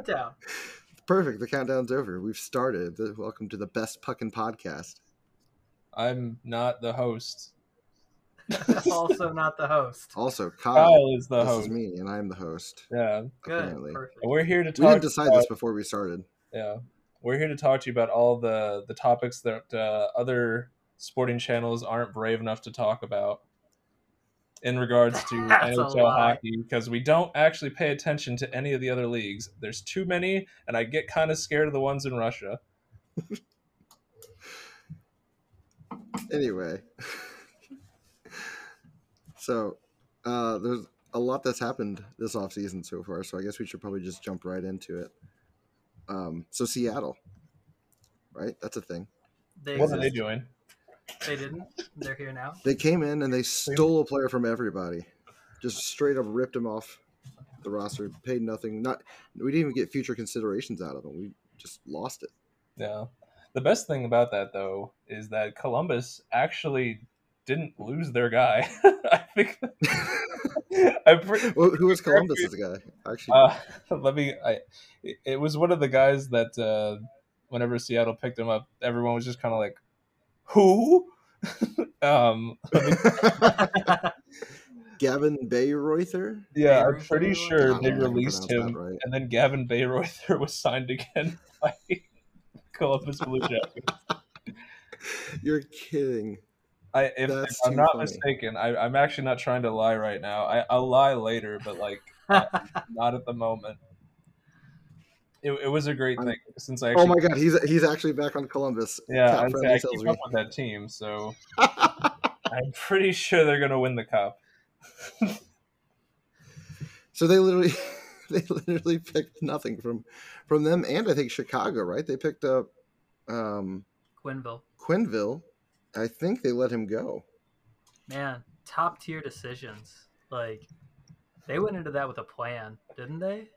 countdown. Perfect. The countdown's over. We've started. Welcome to the best puckin podcast. I'm not the host. also not the host. Also, Kyle, Kyle is the this host. is me, and I'm the host. Yeah, Good. Perfect. we're here to talk. we didn't decide about, this before we started. Yeah, we're here to talk to you about all the the topics that uh, other sporting channels aren't brave enough to talk about in regards to NHL hockey because we don't actually pay attention to any of the other leagues. There's too many, and I get kind of scared of the ones in Russia. Anyway, so uh, there's a lot that's happened this off season so far. So I guess we should probably just jump right into it. Um, so Seattle, right? That's a thing. They What are they doing? They didn't. They're here now. They came in and they stole a player from everybody, just straight up ripped him off the roster, paid nothing. Not we didn't even get future considerations out of him. We just lost it. Yeah. The best thing about that though is that Columbus actually didn't lose their guy. I think I'm pretty Well, who was Columbus's guy? Actually, uh, let me I it- it was one of the guys that uh whenever Seattle picked him up, everyone was just kind of like who? um Gavin Bayreuther. yeah, I'm pretty sure they released him right. and then Gavin Bayreuther was signed again by Columbus Blue Jackets. You're kidding. I, if, if I'm not funny. mistaken, I, I'm actually not trying to lie right now. I, I'll lie later, but like not at the moment. It, it was a great I'm- thing since I. Oh my god, he's he's actually back on Columbus. Yeah, Cap I, Friendly I tells keep me. up with that team, so I'm pretty sure they're gonna win the cup. So they literally they literally picked nothing from from them and I think Chicago, right? They picked up um Quenneville. Quenneville. I think they let him go. Man, top tier decisions. Like they went into that with a plan, didn't they?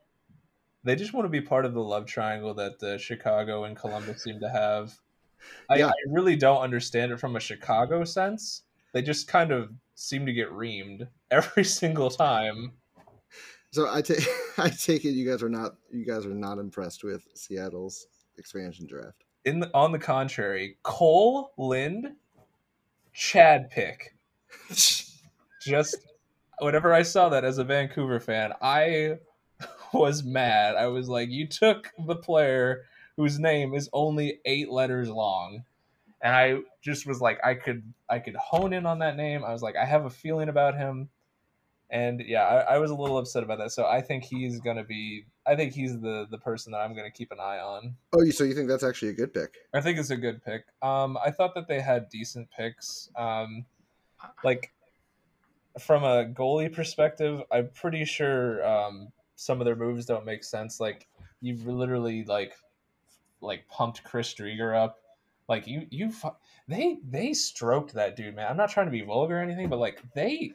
They just want to be part of the love triangle that uh, Chicago and Columbus seem to have. I, Yeah. I really don't understand it from a Chicago sense. They just kind of seem to get reamed every single time. So I take I take it you guys are not you guys are not impressed with Seattle's expansion draft. In the, on the contrary, Kole Lind, Chad pick. Just whenever I saw that as a Vancouver fan, I was mad. I was like, you took the player whose name is only eight letters long. And I just was like, I could I could hone in on that name. I was like, I have a feeling about him. And yeah, I, I was a little upset about that. So I think he's gonna be I think he's the the person that I'm gonna keep an eye on. Oh, so you think that's actually a good pick? I think it's a good pick. Um, I thought that they had decent picks. Um, like from a goalie perspective, I'm pretty sure um, some of their moves don't make sense. Like you've literally like like pumped Chris Driedger up. Like you you fu- they they stroked that dude, man. I'm not trying to be vulgar or anything, but like they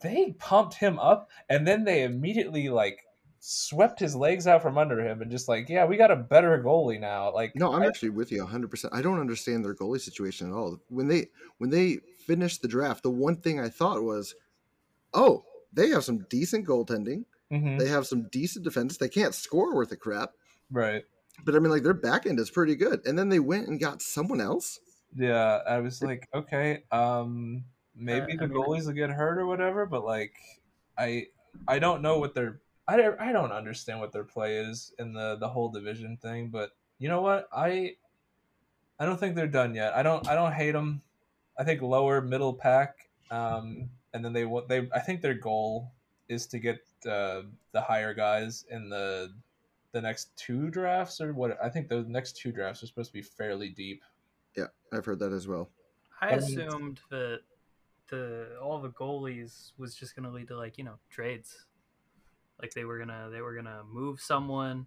they pumped him up and then they immediately like swept his legs out from under him and just like, yeah, we got a better goalie now. Like No, I'm I- actually with you 100%. I don't understand their goalie situation at all. When they when they finished the draft, the one thing I thought was, "Oh, they have some decent goaltending. Mhm. They have some decent defense. They can't score worth a crap, Right. but I mean like their back end is pretty good." And then they went and got someone else. Yeah, I was like, okay, um, maybe Uh, the goalies will get hurt or whatever, but like, I, I don't know what their, I don't, I don't understand what their play is in the the whole division thing. But you know what, I, I don't think they're done yet. I don't, I don't hate them. I think lower middle pack, um, and then they they. I think their goal is to get uh, the higher guys in the the next two drafts or what. I think the next two drafts are supposed to be fairly deep. Yeah, I've heard that as well. I I mean- assumed that the all the goalies was just gonna lead to like you know trades, like they were gonna they were gonna move someone,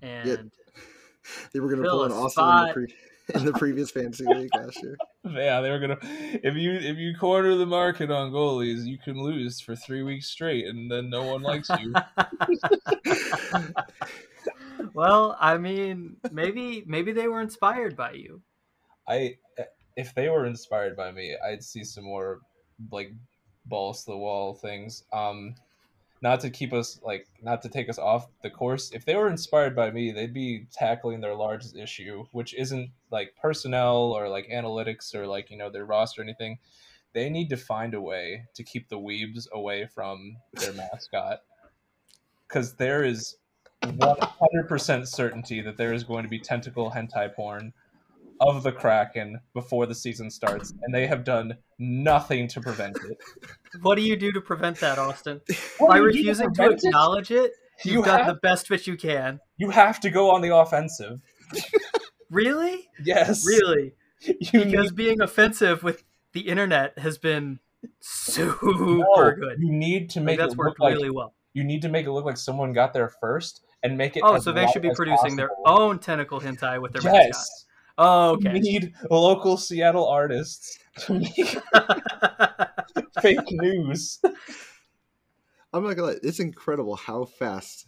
and They were going to pull a an Austin in the, pre- in the previous fantasy league last year. Yeah, they were gonna. If you if you corner the market on goalies, you can lose for three weeks straight, and then no one likes you. well, I mean, maybe maybe they were inspired by you. I if they were inspired by me, I'd see some more like balls to the wall things. Um, not to keep us like not to take us off the course. If they were inspired by me, they'd be tackling their largest issue, which isn't like personnel or like analytics or like you know their roster or anything. They need to find a way to keep the weebs away from their mascot because there is 100% certainty that there is going to be tentacle hentai porn of the Kraken before the season starts, and they have done nothing to prevent it. What do you do to prevent that, Austin? What By do you do refusing to prevent it? acknowledge it, you've You done have- the best that you can. You have to go on the offensive. Really? Yes, Really? You Because need, being offensive with the internet has been super no, good. you need to Like, make that's it look worked like really well. you need to make it look like someone got there first and make it. Oh, as so they should be as producing their own tentacle hentai with their mascot. Yes, Oh, you okay. need local Seattle artists to make fake news. I'm not gonna lie, it's incredible how fast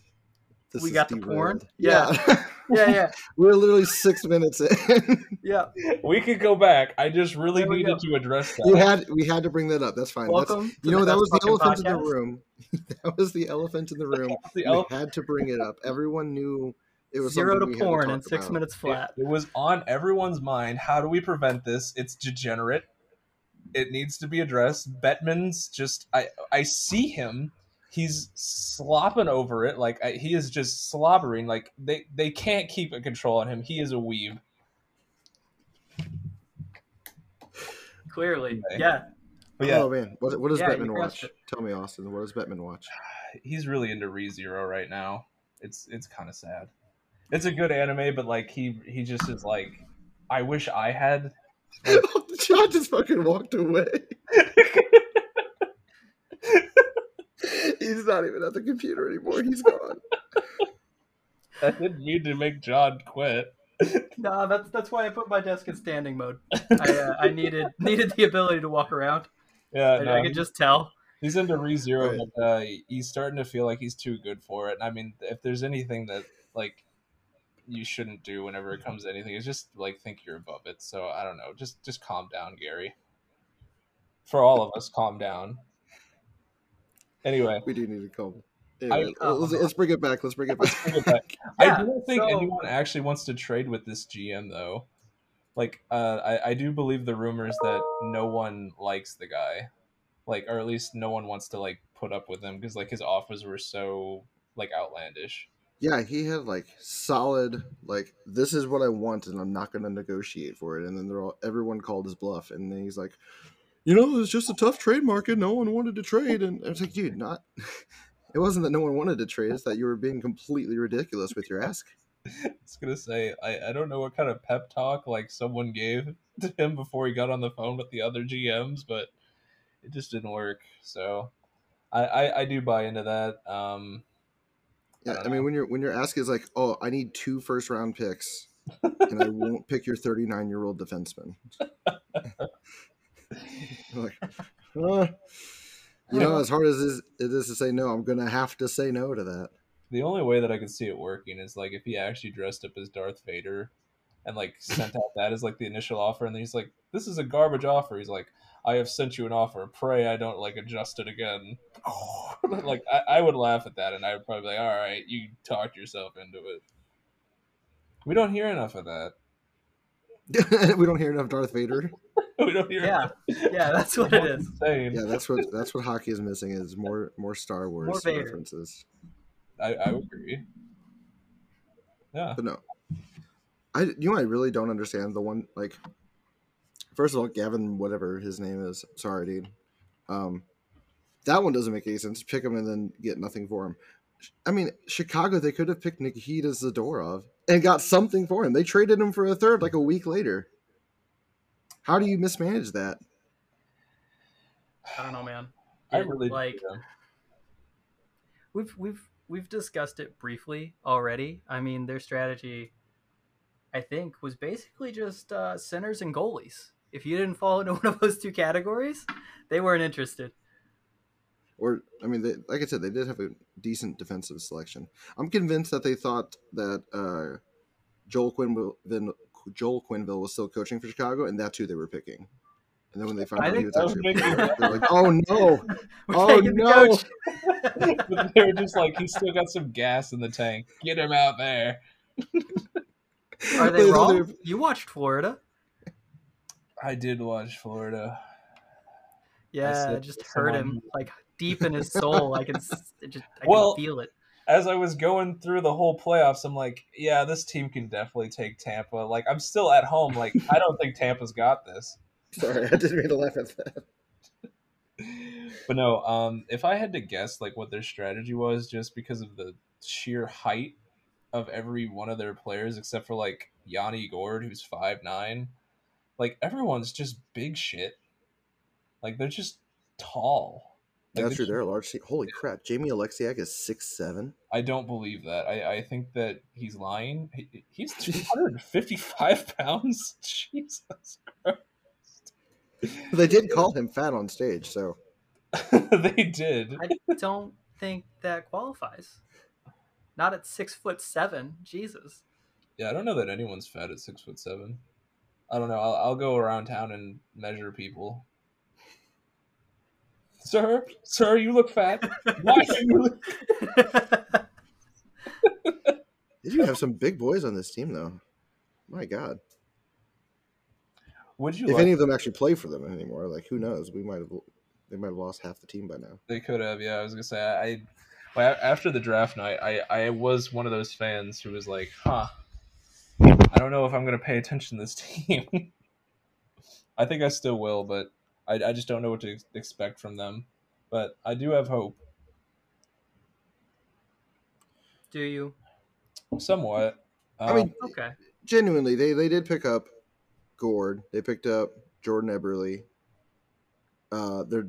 this We is got the porn? derailed. Yeah. yeah, yeah, We're literally six minutes in. yeah. We could go back. I just really needed go. to address you that. had we had to bring that up. That's fine. That's, Welcome. to you know that was the Fucking elephant in the room. that was the elephant in the room. The we had to bring it up. Everyone knew it was Zero to something we had porn talk in six about. minutes flat. It, it was on everyone's mind. How do we prevent this? It's degenerate. It needs to be addressed. Bettman's just I I see him. He's slopping over it. Like I, he is just slobbering. Like they they can't keep a control on him. He is a weeb. Clearly, Okay. yeah. But yeah, Oh man, what, what does Yeah, you Bettman crushed watch? it. Tell me, Austin. What does Bettman watch? he's really into ReZero right now. It's it's kind of sad. It's a good anime, but like he he just is like, I wish I had. John just fucking walked away. He's not even at the computer anymore. He's gone. I didn't mean to make John quit. No, that's that's why I put my desk in standing mode. I uh, I needed needed the ability to walk around. Yeah, I, no, I could just tell. He's into ReZero, Right. but uh, he's starting to feel like he's too good for it. And I mean, if there's anything that like you shouldn't do whenever it comes to anything, is just like think you're above it. So I don't know, just just calm down, Gary. For all of us, calm down. Anyway, We do need to call. Anyway, I- let's, let's bring it back. Let's bring it back. bring it back. Yeah, I don't think so- anyone actually wants to trade with this GM though. Like, uh, I, I do believe the rumors that no one likes the guy, like, or at least no one wants to like put up with him because like his offers were so like outlandish. Yeah, he had like solid, like this is what I want, and I'm not going to negotiate for it. And then they're all everyone called his bluff, and then he's like, you know, it was just a tough trade market. No one wanted to trade, and I was like, dude, not. It wasn't that no one wanted to trade; it's that you were being completely ridiculous with your ask. I was gonna say I, I don't know what kind of pep talk like someone gave to him before he got on the phone with the other GMs, but it just didn't work. So I, I, I do buy into that. Um, Yeah, don't I mean, know. when your when your ask is like, oh, I need two first round picks, and I won't pick your 39 year old defenseman. You're like, "Uh, you know, as hard as it is- it is to say no, I'm gonna have to say no to that. the only way that I could see it working is like if he actually dressed up as Darth Vader and like sent out that as like the initial offer, and then he's like, "This is a garbage offer." He's like, "I have sent you an offer. Pray I don't like adjust it again." like I, I would laugh at that, and I would probably be like, "All right, you talked yourself into it." We don't hear enough of that. we don't hear enough Darth Vader. we don't hear. Yeah, yeah, that's what it is. Insane. Yeah, that's what that's what hockey is missing is more more Star Wars More references. I, I agree. Yeah. But no, I you know I really don't understand the one like. First of all, Gavin, whatever his name is, sorry, dude. Um, that one doesn't make any sense. Pick him and then get nothing for him. I mean, Chicago, they could have picked Nikita Zadorov and got something for him. They traded him for a third like a week later. How do you mismanage that? I don't know, man. I It, really like yeah. we've we've we've discussed it briefly already. I mean, their strategy, I think, was basically just uh, centers and goalies. If you didn't fall into one of those two categories, they weren't interested. Or I mean, they, like I said, they did have a decent defensive selection. I'm convinced that they thought that uh, Joel Quenneville, then Joel Quenneville was still coaching for Chicago, and that's who they were picking. And then when they found I out he was that was actually a player, they're like, "Oh no!" We're Oh, taking the no. coach. but they were just like, he's still got some gas in the tank. Get him out there. Are they They- wrong? You watched Florida. I did watch Florida. Yeah, said it just hurt him like deep in his soul. I can, just, I Well- can feel it. As I was going through the whole playoffs, I'm like, yeah, this team can definitely take Tampa. Like, I'm still at home. Like, I don't think Tampa's got this. Sorry, I didn't mean to laugh at that. But no, um, if I had to guess, like what their strategy was, just because of the sheer height of every one of their players, except for like Yanni Gourde, who's five nine, like everyone's just big shit. Like they're just tall. Like, That's true. they're They're a large team. Holy crap! Jamie Oleksiak is six seven. I don't believe that. I, I think that he's lying. He, he's 255 pounds. Jesus Christ! They did call him fat on stage, so they did. I don't think that qualifies. Not at six foot seven. Jesus. Yeah, I don't know that anyone's fat at six foot seven. I don't know. I'll, I'll go around town and measure people. Sir, sir, you look fat. Why do you look... they do have some big boys on this team, though. My God, Would you if like... any of them actually play for them anymore, like who knows? We might have they might have lost half the team by now. They could have. Yeah, I was gonna say I. A- after the draft night, I I was one of those fans who was like, "Huh, I don't know if I'm gonna pay attention to this team." I think I still will, but I I just don't know what to ex- expect from them. But I do have hope, Do you? somewhat. I mean, Um, Okay. genuinely, they they did pick up Gourde. They picked up Jordan Eberle. Uh, their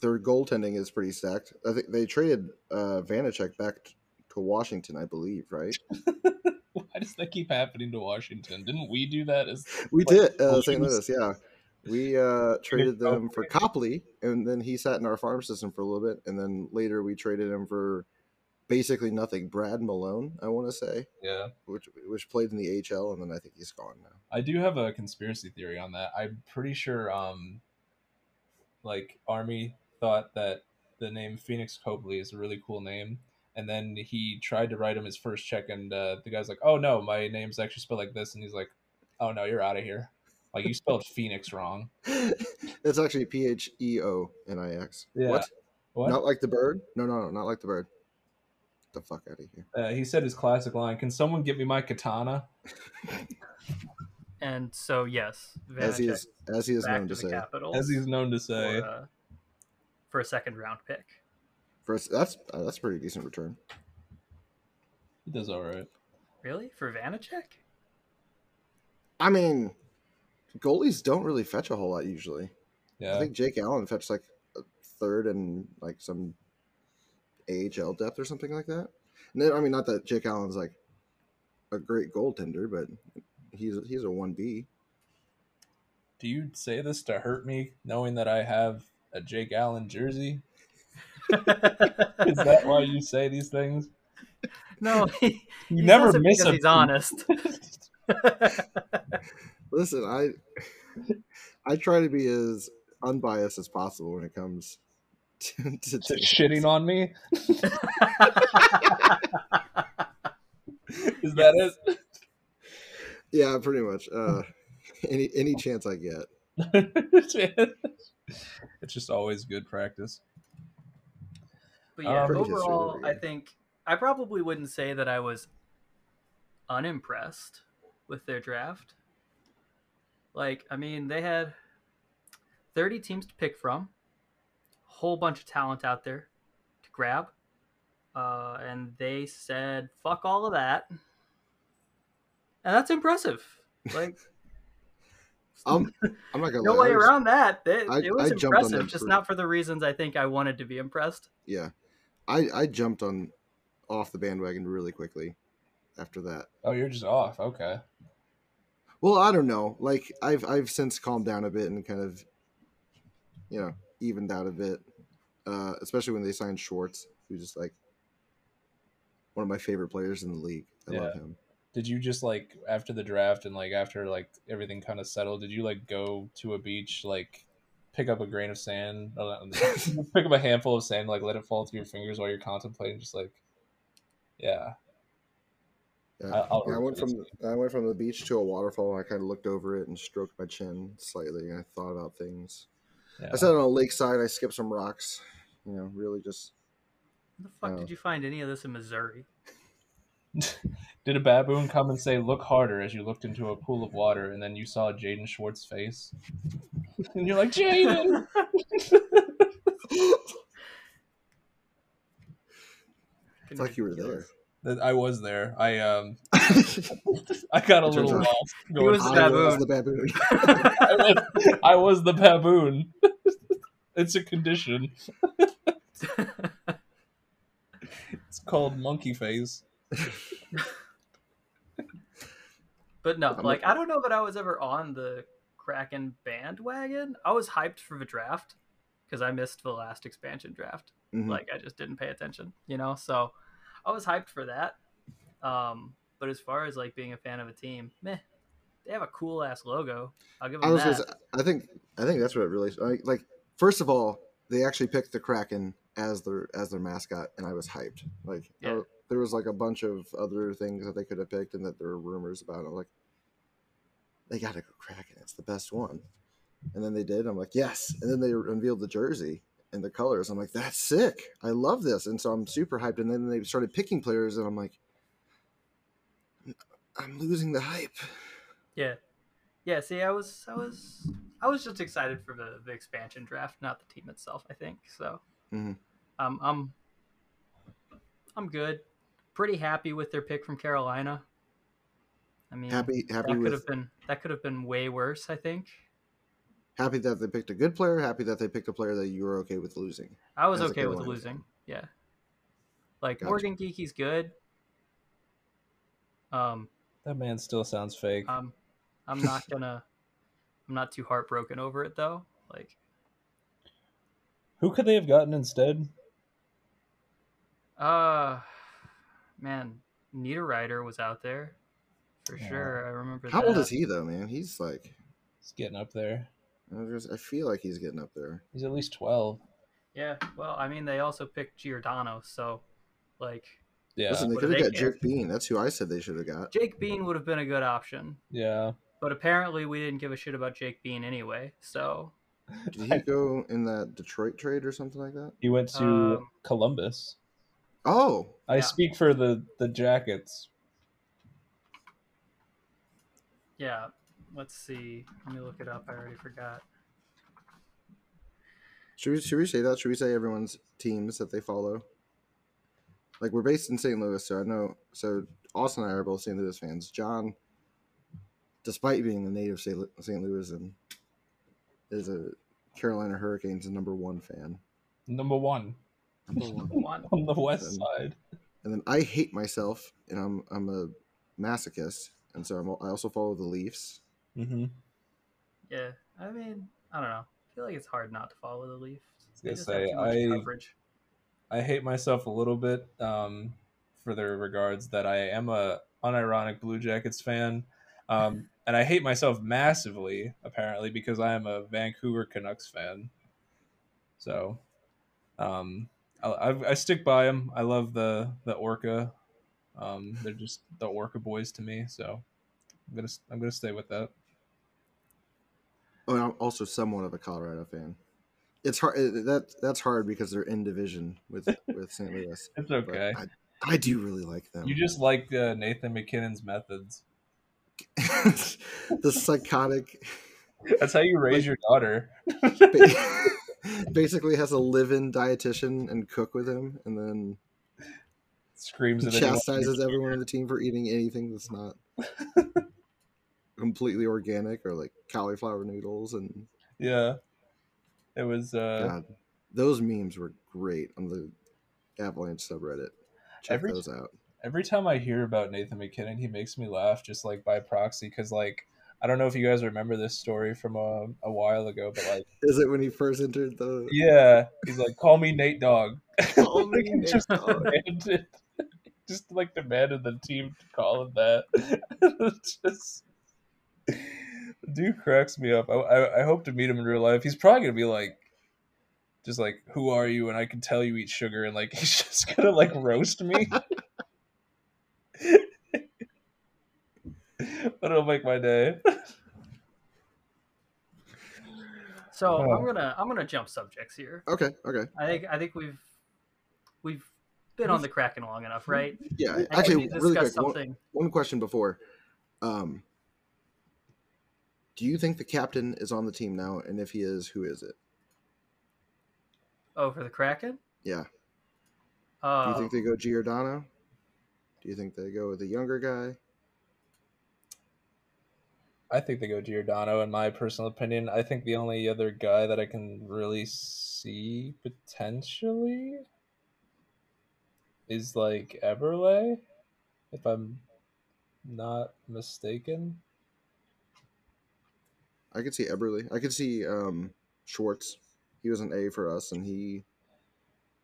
their goaltending is pretty stacked. I think they traded uh, Vanecek back t- to Washington, I believe. Right? why does that keep happening to Washington? Didn't we do that? As We Like, did uh, St. Louis, yeah. We uh, traded them for Copley, and then he sat in our farm system for a little bit, and then later we traded him for basically nothing. Brad Malone, I want to say, yeah, which which played in the HL, and then I think he's gone now. I do have a conspiracy theory on that. I'm pretty sure, um, like Army thought that the name Phoenix Copley is a really cool name, and then he tried to write him his first check, and uh, the guy's like, "Oh no, my name's actually spelled like this," and he's like, "Oh no, you're out of here. Like you spelled Phoenix wrong." it's actually P H E O N I X. Yeah. What? What? Not like the bird? No, no, no, not like the bird. Get the fuck out of here. Uh, he said his classic line, "Can someone get me my katana?" And so yes, As he is, as he is known to to say. Capitals As he's known to for, say. uh, for a second round pick. First, that's uh, that's a pretty decent return. He does all right. Really? For Vanecek? I mean, goalies don't really fetch a whole lot usually. Yeah. I think Jake Allen fetched like a third and like some AHL depth or something like that. And then, I mean, not that Jake Allen's like a great goaltender, but he's he's a one B. Do you say this to hurt me, knowing that I have a Jake Allen jersey? Is that why you say these things? no, he, You he never says miss because a He's honest. Listen, I I try to be as unbiased as possible when it comes to, to, to shitting on me. Is that it? Yeah, pretty much. Uh, any any chance I get. it's just always good practice. But yeah, Um, Pretty history overall, I think I probably wouldn't say that I was unimpressed with their draft. Like, I mean, they had 30 teams to pick from, whole bunch of talent out there to grab. Uh, and they said, fuck all of that. And that's impressive. Like, I'm I'm not gonna no lie. way was- around that. It, I- it was I jumped on them impressive, just for- not for the reasons I think I wanted to be impressed. Yeah, I I jumped on off the bandwagon really quickly after that. Oh, you're just off. Okay. Well, I don't know. Like I've I've since calmed down a bit and kind of, you know, evened out a bit. Uh, especially when they signed Schwartz, who's just like one of my favorite players in the league. I Yeah. love him. did you just like after the draft and like after like everything kind of settled? Did you like go to a beach like pick up a grain of sand, uh, pick up a handful of sand, like let it fall through your fingers while you're contemplating, just like, yeah. Yeah. I- I'll Yeah, I went from this. I went from the beach to a waterfall. And I kind of looked over it and stroked my chin slightly, and I thought about things. Yeah. I sat on a lakeside. I skipped some rocks. You know, really just Where the fuck Oh. did you find any of this in Missouri? Did a baboon come and say, "Look harder" as you looked into a pool of water, and then you saw Jaden Schwartz's face, and you're like, "Jaden!" it's like you were there. That- I was there. I um, I got a little out- lost. He Going was through the I was baboon. the baboon. I was, I was the baboon. it's a condition. It's called monkey face. But no, I'm like a- I don't know that I was ever on the Kraken bandwagon. I was hyped for the draft because I missed the last expansion draft. Mhm. Like I just didn't pay attention, you know. So I was hyped for that. Um, but as far as like being a fan of a team, meh, they have a cool ass logo. I'll give them I was. that. Say, I think. I think that's what it really. Like, like, first of all, they actually picked the Kraken as their as their mascot, and I was hyped. Like, Yeah. was- there was like a bunch of other things that they could have picked, and that there were rumors about. I'm like, they got to go Kraken. It's the best one. And then they did. I'm like, yes. And then they unveiled the jersey and the colors. I'm like, that's sick. I love this. And so I'm super hyped. And then they started picking players, and I'm like, I'm losing the hype. Yeah, yeah. See, I was, I was, I was just excited for the the expansion draft, not the team itself. I think so. Mhm. Um, I'm, I'm good. Pretty happy with their pick from Carolina. I mean, Happy, happy that could with have been that could have been way worse. I think. Happy that they picked a good player. Happy that they picked a player that you were okay with losing. I was okay with Carolina losing. Yeah. Like Gotcha. Morgan Geekie's good. Um, That man still sounds fake. um, I'm not gonna. I'm not too heartbroken over it though. Like, Who could they have gotten instead? uh, man, Niederreiter was out there for Yeah. sure. I remember. How that. old is he though, man? He's like, He's getting up there. I, just, I feel like he's getting up there. He's at least twelve. Yeah. Well, I mean, they also picked Giordano, so like Yeah, Listen, they could have got care? Jake Bean. That's who I said they should have got. Jake Bean would have been a good option. yeah. But apparently, we didn't give a shit about Jake Bean anyway. So Did he go in that Detroit trade or something like that? He went to Um, Columbus. Oh, I yeah. speak for the the Jackets. yeah, let's see. Let me look it up. I already forgot. should we should we say that? Should we say everyone's teams that they follow? Like we're based in St. Louis, so I know. So Austin and I are both St. Louis fans. John, despite being a native St. Lu- St. Louis and is a Carolina Hurricanes number one fan. Number one Number one. One. on the west Then- side. and then I hate myself, and I'm I'm a masochist, and so I'm, I also follow the Leafs. Mm-hmm. Yeah, I mean, I don't know. I feel like it's hard not to follow the Leafs. They gonna say, have too much I- coverage. I hate myself a little bit um, for the regards that I am a unironic Blue Jackets fan, um, and I hate myself massively apparently because I am a Vancouver Canucks fan. So, um, I, I, I stick by them. I love the the Orca. Um, they're just the Orca boys to me. So, I'm gonna I'm gonna stay with that. Oh, and I'm also somewhat of a Colorado fan. It's hard that that's hard because they're in division with with St. Louis. It's okay. I, I do really like them. You just like uh, Nathan MacKinnon's methods. the psychotic That's how you raise your daughter. basically has a live-in dietitian and cook with him, and then Screams at anyone. chastises everyone on the team for eating anything that's not completely organic or like cauliflower noodles and Yeah. It was uh God, those memes were great on the Avalanche subreddit. Check Every- those out. every time I hear about Nathan MacKinnon, he makes me laugh just like by proxy cuz like I don't know if you guys remember this story from a, a while ago, but like Is it when he first entered the? yeah, he's like call me Nate Dog. Call me Nate just demanded. just like demanded the team to call him that. just dude cracks me up. I, I, I hope to meet him in real life. He's probably gonna be like, just like, who are you? And I can tell you eat sugar, and like he's just gonna like roast me. but it'll make my day. So Oh. I'm gonna I'm gonna jump subjects here. Okay, okay. I think I think we've we've been on the Kraken long enough, right? Yeah, I actually, we need to really discuss quick, one, one question before. Um, do you think the captain is on the team now? And if he is, who is it? Oh, for the Kraken? Yeah. Do Uh, you think they go Giordano? Do you think they go with the younger guy? I think they go Giordano, in my personal opinion. I think the only other guy that I can really see potentially is like Eberle, if I'm not mistaken. I could see Eberle. I could see um, Schwartz. He was an A for us, and he.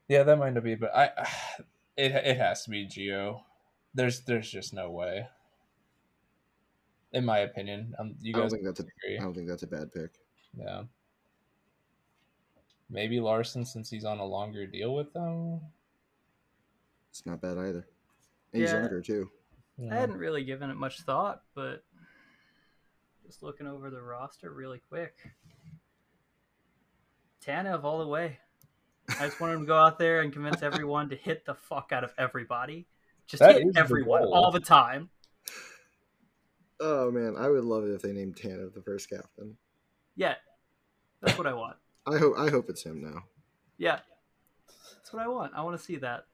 Yeah, that might not be, but I, it it has to be Geo. There's there's just no way. In my opinion, um, you guys I don't think that's a. agree. I don't think that's a bad pick. Yeah. Maybe Larsson since he's on a longer deal with them. It's not bad either. And he's Yeah. younger too. I hadn't really given it much thought, but just looking over the roster really quick. Tanev all the way. I just want him to go out there and convince everyone to hit the fuck out of everybody. Just That is hit everyone goal. all the time. Oh man, I would love it if they named Tanev the first captain. Yeah. That's what I want. I hope. I hope it's him now. Yeah. That's what I want. I want to see that.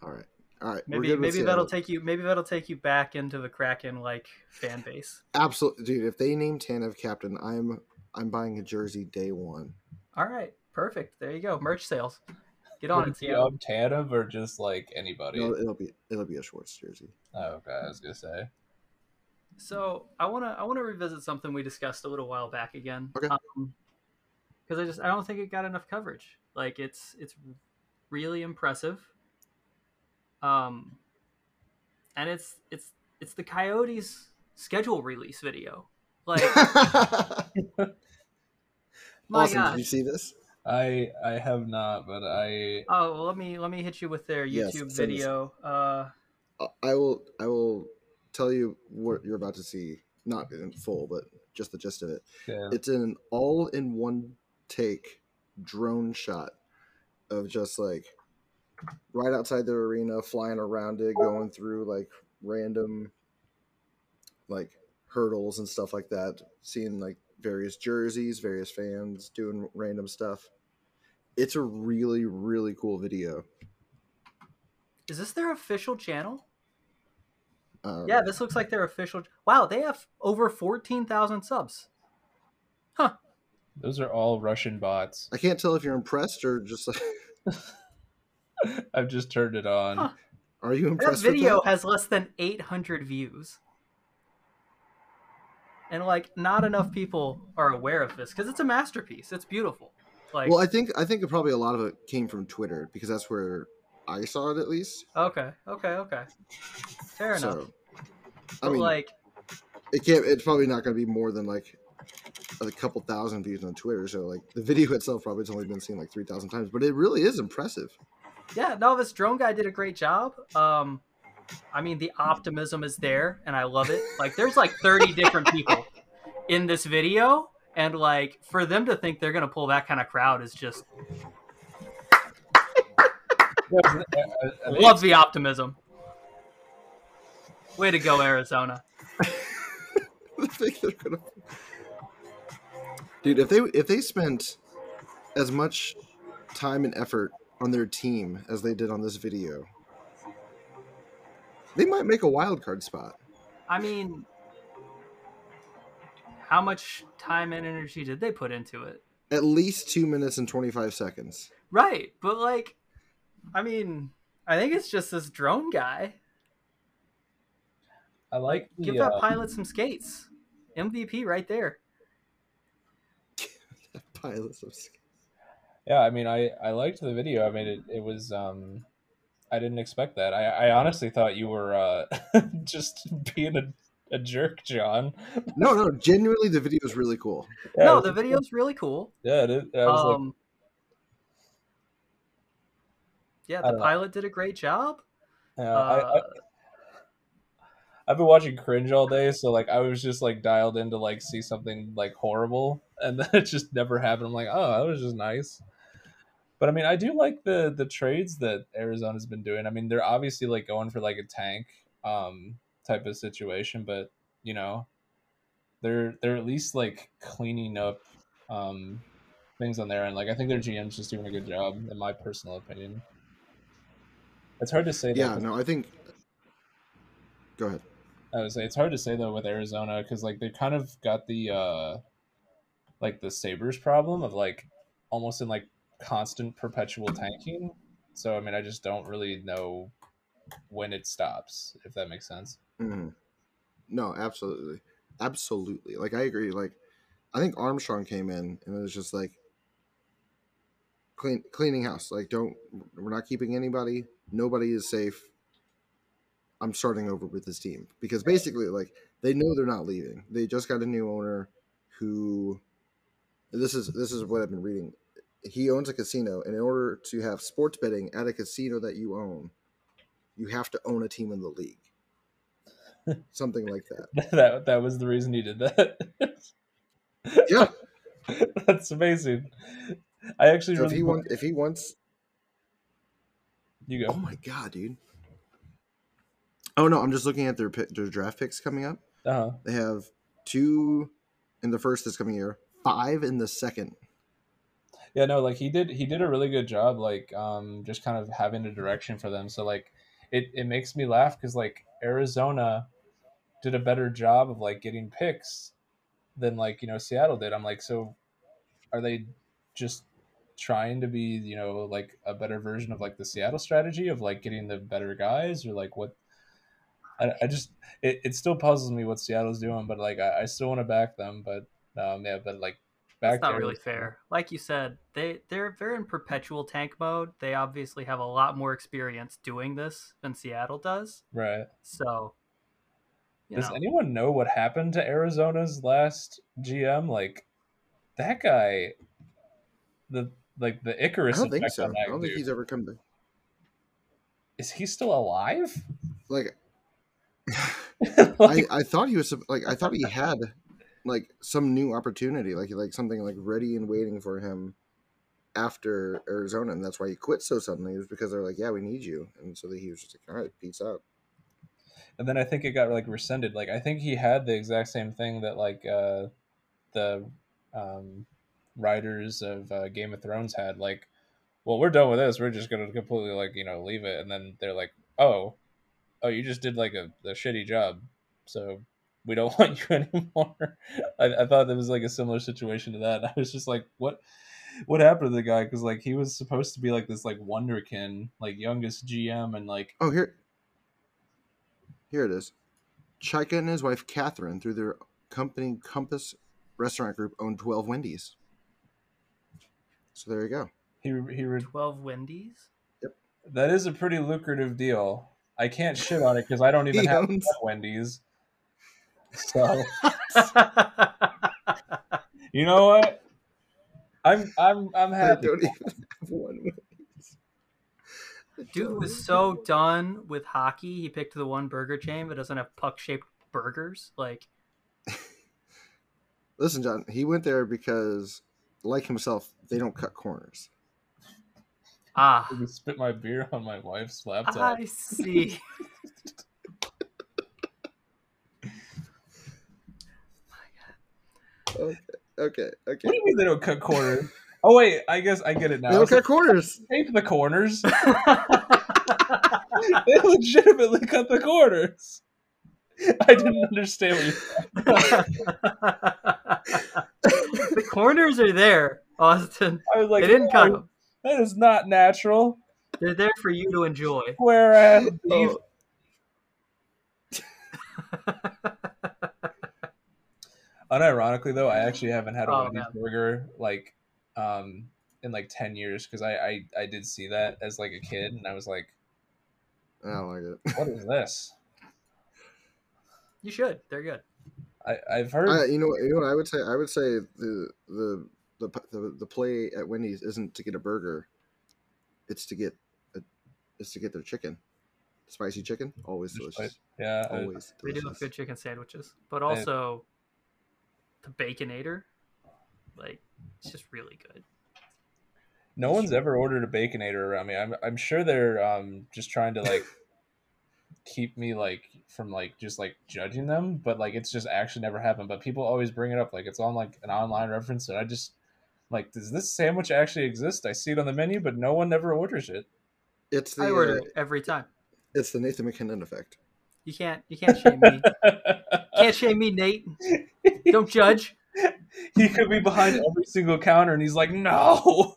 All right. All right. Maybe maybe that'll Seattle. take you maybe that'll take you back into the Kraken like fan base. Absolutely, dude. If they name Tanev captain, I'm I'm buying a jersey day one. All right. Perfect. There you go. Merch sales. Get on Would it, it be Seattle. of Tanev or just like anybody? No, it'll be it'll be a Schwartz jersey. Oh, okay, I was gonna say. So I want to I want to revisit something we discussed a little while back again. Okay. Um, because I just I don't think it got enough coverage. Like it's it's really impressive. Um. And it's it's it's the Coyotes schedule release video. Like my Austin, gosh. did you see this? I I have not, but I Oh, well, let me let me hit you with their YouTube send us- video. Uh, Uh, I will I will tell you what you're about to see. Not in full, but just the gist of it. yeah. It's an all in one take drone shot of just like right outside the arena, flying around it, going through like random like hurdles and stuff like that, seeing like various jerseys, various fans doing random stuff. It's a really, really cool video. is this their official channel? Um, Yeah, this looks like their official. Wow, they have over fourteen thousand subs. Huh. Those are all Russian bots. I can't tell if you're impressed or just like, I've just turned it on. Huh. are you That impressed with video that? has less than eight hundred views, and like not enough people are aware of this because it's a masterpiece. It's beautiful. Like Well, I think I think probably a lot of it came from Twitter because that's where I saw it at least. okay, okay, okay, fair enough. So, I but mean, like, it can't. It's probably not going to be more than like a couple thousand views on Twitter. So, like the video itself probably has only been seen like three thousand times, but it really is impressive. Yeah, no, this drone guy did a great job. Um, I mean, the optimism is there, and I love it. Like, there's like thirty different people in this video, and like for them to think they're gonna pull that kind of crowd is just love the optimism. Way to go, Arizona. Dude, if they if they spent as much time and effort on their team as they did on this video, they might make a wild card spot. I mean, how much time and energy did they put into it? At least two minutes and twenty five seconds. Right, but like, I mean, I think it's just this drone guy. I like Give that uh, pilot some skates. MVP right there. Pilots of Yeah, I mean, I I liked the video. I mean, it it was um, I didn't expect that. I, I honestly thought you were uh, just being a, a jerk, John. No, no, genuinely, the video is really cool. Yeah, no, it the was- video's really cool. Yeah, it is. I was like, Um, yeah, the don't know. pilot did a great job. yeah, I, I, Uh, I've been watching cringe all day, so like I was just like dialed in to like see something like horrible, and then it just never happened. I'm like, oh, that was just nice. But I mean, I do like the the trades that Arizona's been doing. I mean, they're obviously like going for like a tank um type of situation, but you know, they're they're at least like cleaning up um things on their end. Like I think their GM's just doing a good job, in my personal opinion. It's hard to say. that no, I think. Go ahead. I would say it's hard to say though with Arizona because like they kind of got the uh like the Sabres problem of like almost in like constant perpetual tanking. So I mean I just don't really know when it stops, if that makes sense. Mhm. No, absolutely, absolutely. Like I agree. Like I think Armstrong came in and it was just like clean cleaning house. Like don't we're not keeping anybody. Nobody is safe. I'm starting over with this team because basically like they know they're not leaving. They just got a new owner who this is this is what I've been reading. He owns a casino and in order to have sports betting at a casino that you own, you have to own a team in the league. Something like that. that that was the reason he did that. Yeah. That's amazing. I actually So if he wants, if he wants, you go. oh my god, dude. Oh no, I'm just looking at their their draft picks coming up. Uh-huh. They have two in the first this coming year, five in the second. Yeah no like he did he did a really good job like um just kind of having a direction for them. So like it it makes me laugh because like arizona did a better job of like getting picks than like you know seattle did. I'm like so are they just trying to be you know like a better version of like the seattle strategy of like getting the better guys or like what? I, I just it, it still puzzles me what seattle's doing but like i, I still want to back them but um yeah but like back That's not really fair. Like you said, they they're they're in perpetual tank mode. They obviously have a lot more experience doing this than Seattle does. right So, Does know, anyone know what happened to Arizona's last GM? Like that guy, the like the Icarus. I Icarus don't think so. I don't think he's ever come back. Is he still alive? Like Like, I, I thought he was like I thought he had like some new opportunity, like like something like ready and waiting for him after Arizona, and that's why he quit so suddenly. It was because they're like, yeah, we need you, and so he was just like, all right, peace out. and then I think it got like rescinded. Like I think he had the exact same thing that like uh, the um, writers of uh, Game of Thrones had. Like, well, we're done with this. We're just gonna completely like you know leave it. And then they're like, oh, oh, you just did like a, a shitty job, so we don't want you anymore. I, I thought that was like a similar situation to that. I was just like, what? What happened to the guy? Because like he was supposed to be like this like wonderkin, like youngest GM, and like Oh, here, here it is. Chayka and his wife Catherine, through their company Compass Restaurant Group, own twelve Wendy's. So there you go. he he re- twelve Wendy's. Yep. That is a pretty lucrative deal. I can't shit on it because I don't even have owns- Wendy's. So you know what? I'm I'm I'm I happy. don't even have one Dude was so done with hockey. He picked the one burger chain that doesn't have puck shaped burgers. Like, Listen, John, he went there because, like himself, they don't cut corners. ah, I spit my beer on my wife's laptop. I see. Okay, okay, okay. What do you mean they don't cut corners? Oh wait, I guess I get it now. They don't cut corners. Tape the corners. they legitimately cut the corners. I didn't understand what you the corners are there, Austin. I was like, they didn't cut them. That is not natural. They're there for you to enjoy. Whereas beef Oh, Unironically, though, I actually haven't had a Oh, Wendy's man. burger like um in like ten years because I, I I did see that as like a kid and I was like, I don't like it. What is this? You should. They're good. I, I've heard. I, you know, what- you know what I would say. I would say the the the the, the play at Wendy's isn't to get a burger. It's to get a, it's to get their chicken, spicy chicken. Always Just delicious. yeah, I- Always They do have good chicken sandwiches, but also the Baconator, like it's just really good. no one's ever ordered a baconator around me. I'm I'm sure they're um just trying to like keep me like from like just like judging them, but like it's just actually never happened. But people always bring it up like it's on like an online reference, and I just like does this sandwich actually exist? I see it on the menu, but no one ever orders it. It's the I order uh, it every time. it's the Nathan MacKinnon effect. You can't you can't shame me. can't shame me, Nate. Don't judge. he could be behind every single counter, and he's like, no.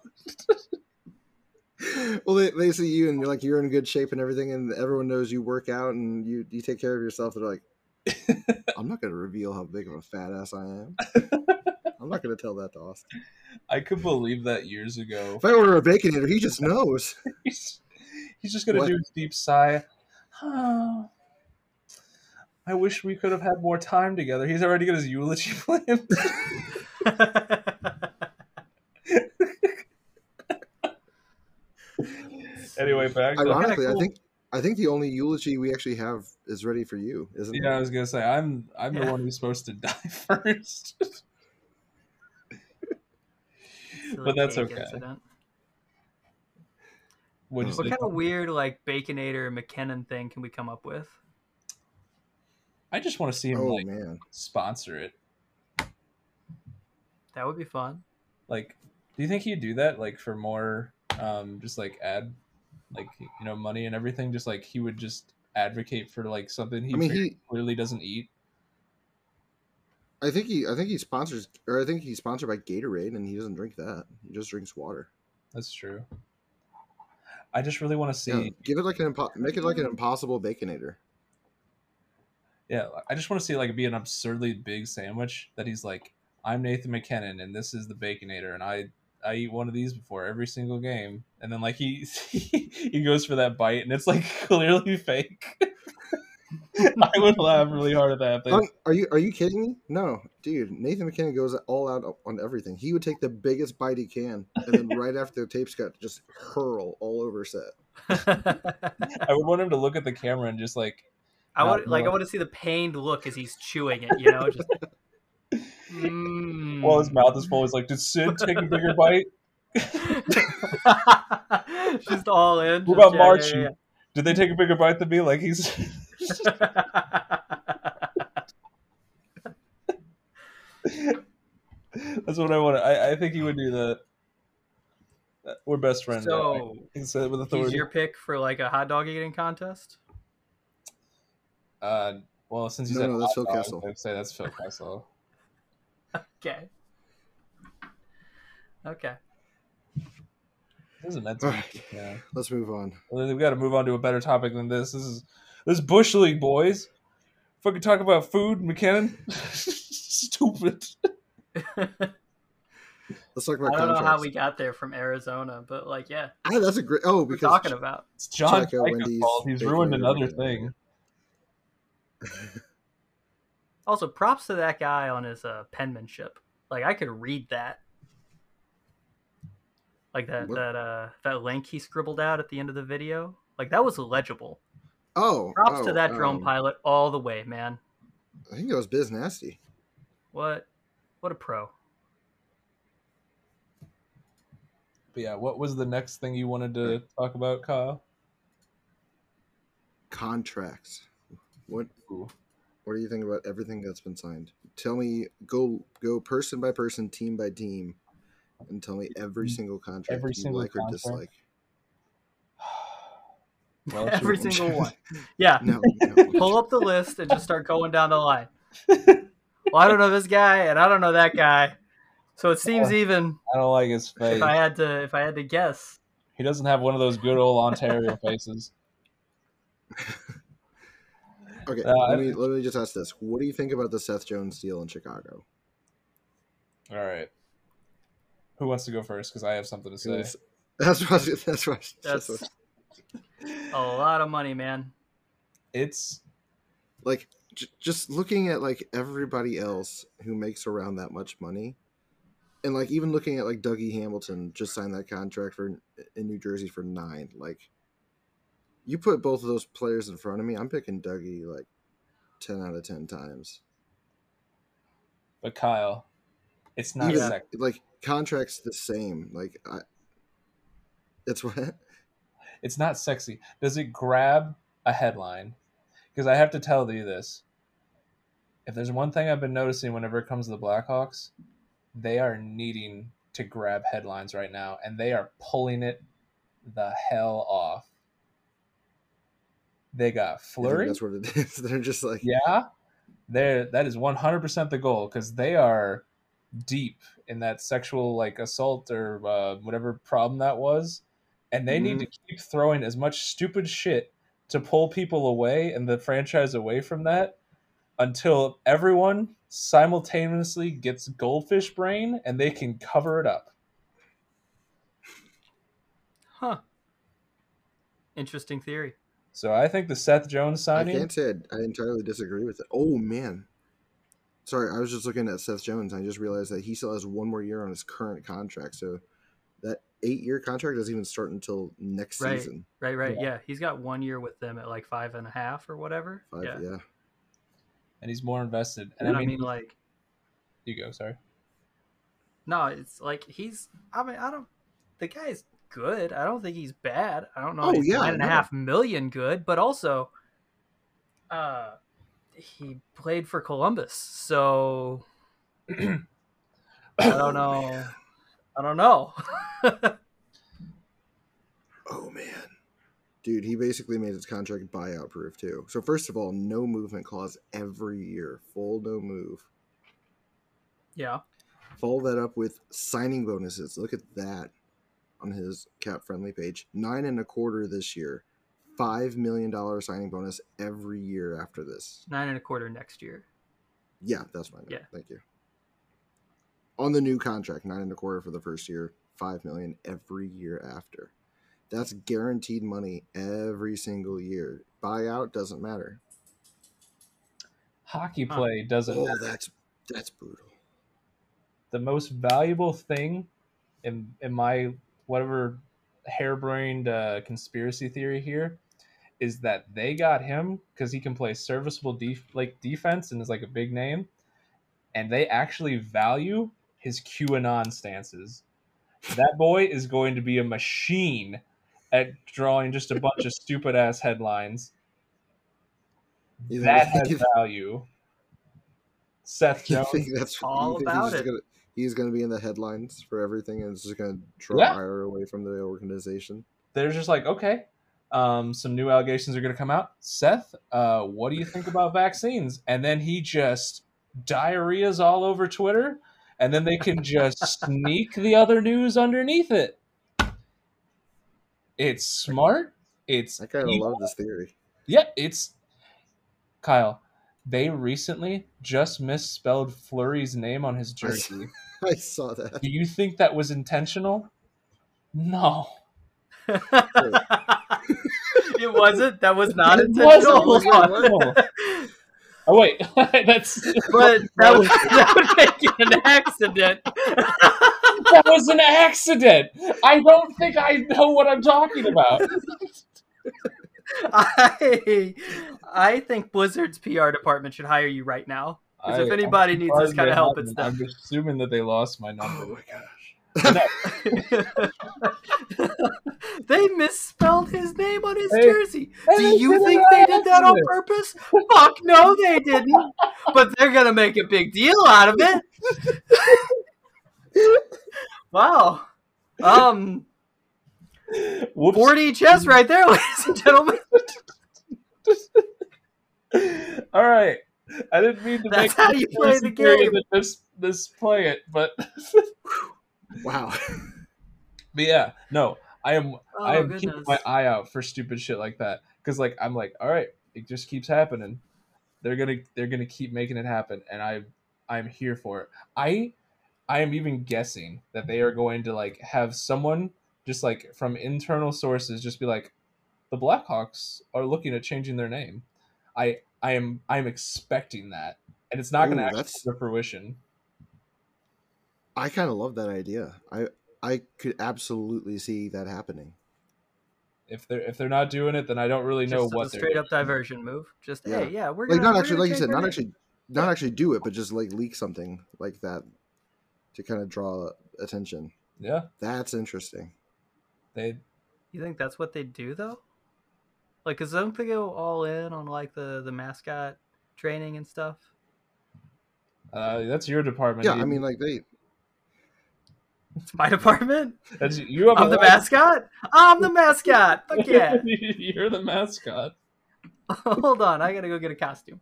well, they, they see you and you're like you're in good shape and everything, and everyone knows you work out and you you take care of yourself. They're like, I'm not going to reveal how big of a fat ass I am. I'm not going to tell that to Austin. I could believe that years ago. If I order a baconator, he just knows. he's, he's just gonna do a deep sigh. Oh, I wish we could have had more time together. He's already got his eulogy planned. anyway, back to Ironically, cool. I think I think the only eulogy we actually have is ready for you, isn't yeah, I was gonna say I'm I'm the one who's supposed to die first. But that's okay. incident. What'd What What kind of weird like Baconator MacKinnon thing can we come up with? I just want to see him Oh like man, sponsor it. That would be fun. Like, do you think he'd do that like for more, um, just like ad, like you know, money and everything? Just like he would just advocate for like something he, I mean he. clearly doesn't eat. I think he. I think he sponsors, or I think he's sponsored by Gatorade, and he doesn't drink that. He just drinks water. That's true. I just really want to see. Yeah, give it like an impo- make it like an impossible baconator. Yeah, I just want to see like be an absurdly big sandwich that he's like, I'm Nathan MacKinnon and this is the Baconator and I I eat one of these before every single game and then like he he goes for that bite and it's like clearly fake. I would laugh really hard at that. if they- Um, are you are you kidding me? No, dude. Nathan MacKinnon goes all out on everything. He would take the biggest bite he can, and then right after the tape's cut, just hurl all over set. I would want him to look at the camera and just like I Not want like I want to see the pained look as he's chewing it. You know, just. Mm. while his mouth is full, he's like, "Did Sid take a bigger bite? just all in. What about yeah, Marchie? yeah, Did they take a bigger bite than me?" Like he's that's what I want. I I think he would do that. We're best friends. so I can say he's your pick for like a hot dog eating contest. Uh, well, since you No, said no, that's Phil dog, Kessel. I'd say that's Phil Kessel. Okay. Okay. This is meant to. Right, yeah, let's move on. well, we've got to move on to a better topic than this. This is this is bush league, boys. Fucking talk about food, MacKinnon. Stupid. Let's talk I don't know how we got there from Arizona, but like, yeah, Ah, that's a great. Oh, because we're talking about. It's John Check out Chayka's Wendy's. He's ruined another everything. thing. Also, props to that guy on his uh, penmanship. Like, I could read that. Like that What? that uh that link he scribbled out at the end of the video. Like that was legible. oh, Props oh, to that drone um, pilot all the way, man. I think that was Biz Nasty. What what a pro. But yeah, what was the next thing you wanted to talk about, Kyle? Contracts. What Ooh. What do you think about everything that's been signed? Tell me, go go person by person, team by team, and tell me every mm-hmm. single contract Every you single like or dislike. Well, Every shoot. single one. Yeah. No, no. Pull up the list and just start going down the line. Well, I don't know this guy and I don't know that guy. So it seems uh, even I don't like his face. if I had to if I had to guess. He doesn't have one of those good old Ontario faces. Okay, Uh, let me let me just ask this: What do you think about the Seth Jones deal in Chicago? All right. Who wants to go first? Because I have something to say. That's what was- that's what I was- that's That's what- a lot of money, man. It's like j- just looking at like everybody else who makes around that much money and like even looking at like dougie hamilton just signed that contract for in new jersey for nine like you put both of those players in front of me i'm picking dougie like 10 out of 10 times but Kyle, it's not even sexy. like contracts the same like i it's what It's not sexy. Does it grab a headline? Because I have to tell you this. If there's one thing I've been noticing whenever it comes to the Blackhawks, they are needing to grab headlines right now, and they are pulling it the hell off. They got I Fleury. that's what it is they're just like Yeah, there. That is one hundred percent the goal because they are deep in that sexual like assault or uh, whatever problem that was, and they need to keep throwing as much stupid shit to pull people away and the franchise away from that until everyone simultaneously gets goldfish brain and they can cover it up. Huh. Interesting theory. So I think the Seth Jones signing. i can't say I, I entirely disagree with it oh man sorry i was just looking at seth jones and i just realized that he still has one more year on his current contract so that eight year contract doesn't even start until next Right. season Right, right. Yeah. Yeah. He's got one year with them at like five and a half or whatever. Five, yeah. yeah. and he's more invested. And And I I mean, mean, like, you go. Sorry. no, it's like he's. I mean, I don't. The guy's good. I don't think he's bad. I don't know. Oh, yeah, nine and a half million good, but also, uh, he played for Columbus, so I don't know. I don't know. Oh man, dude, he basically made his contract buyout proof too. So first of all, no movement clause every year, full no move. yeah. Follow that up with signing bonuses. Look at that on his cap friendly page. Nine and a quarter this year. Five million dollar signing bonus every year after this. Nine and a quarter next year. Yeah, that's fine. Yeah. Thank you. On the new contract, nine and a quarter for the first year, five million every year after. That's guaranteed money every single year. Buyout doesn't matter. Hockey Huh. play doesn't Oh, matter. that's that's brutal. the most valuable thing in in my whatever harebrained uh, conspiracy theory here is that they got him because he can play serviceable def- like defense and is like a big name, and they actually value his QAnon stances. That boy is going to be a machine at drawing just a bunch of stupid ass headlines. You That has value. Seth you Jones think that's All about it. Gonna, he's going to be in the headlines for everything, and it's just going to draw Yeah. ire away from the organization. they're just like, okay, um, some new allegations are going to come out. Seth, uh, what do you think about vaccines? And then he just diarrheas all over Twitter, and then they can just sneak the other news underneath it. It's smart. It's I kind of love this theory. Yeah, it's Kyle. They recently just misspelled Fleury's name on his jersey. I saw that. Do you think that was intentional? No. it wasn't. That was not It intentional. wasn't. Oh wait, that's but that would, that would make it an accident. that was an accident. I don't think I know what I'm talking about. I I think Blizzard's PR department should hire you right now. 'Cause if anybody I'm needs this kinda help, it's them. I'm assuming that they lost my number. Oh my gosh. they misspelled his name on his Hey, jersey. hey, Do you think they did that on purpose? Fuck no, they didn't. But they're gonna make a big deal out of it. wow. Um, Whoops. 4D chess right there, ladies and gentlemen. All right. I didn't mean to That's make how you play the game. theory that Mis- misplay it, but Wow. but yeah, no. I am oh, I Oh am keeping my eye out for stupid shit like that because like I'm like, all right, it just keeps happening. They're gonna they're gonna keep making it happen, and I I'm here for it. I I am even guessing that they are going to like have someone just like from internal sources just be like, the Blackhawks are looking at changing their name. I I am I'm expecting that, and it's not going to that's- come to fruition. I kind of love that idea. I I could absolutely see that happening. If they're if they're not doing it, then I don't really know Just what a they're straight doing. up diversion move. Just Yeah. hey, yeah, we're Like gonna, not we're actually, like you said, not name. actually, not actually do it, but just like leak something like that to kind of draw attention. Yeah, That's interesting. They You think that's what they do though? Like, cause don't they go all in on like the the mascot training and stuff? uh, that's your department. Yeah, I mean, like they. It's my department. that's you have a I'm the lot- mascot. I'm the mascot. Fuck yeah. You're the mascot. Hold on, I gotta go get a costume.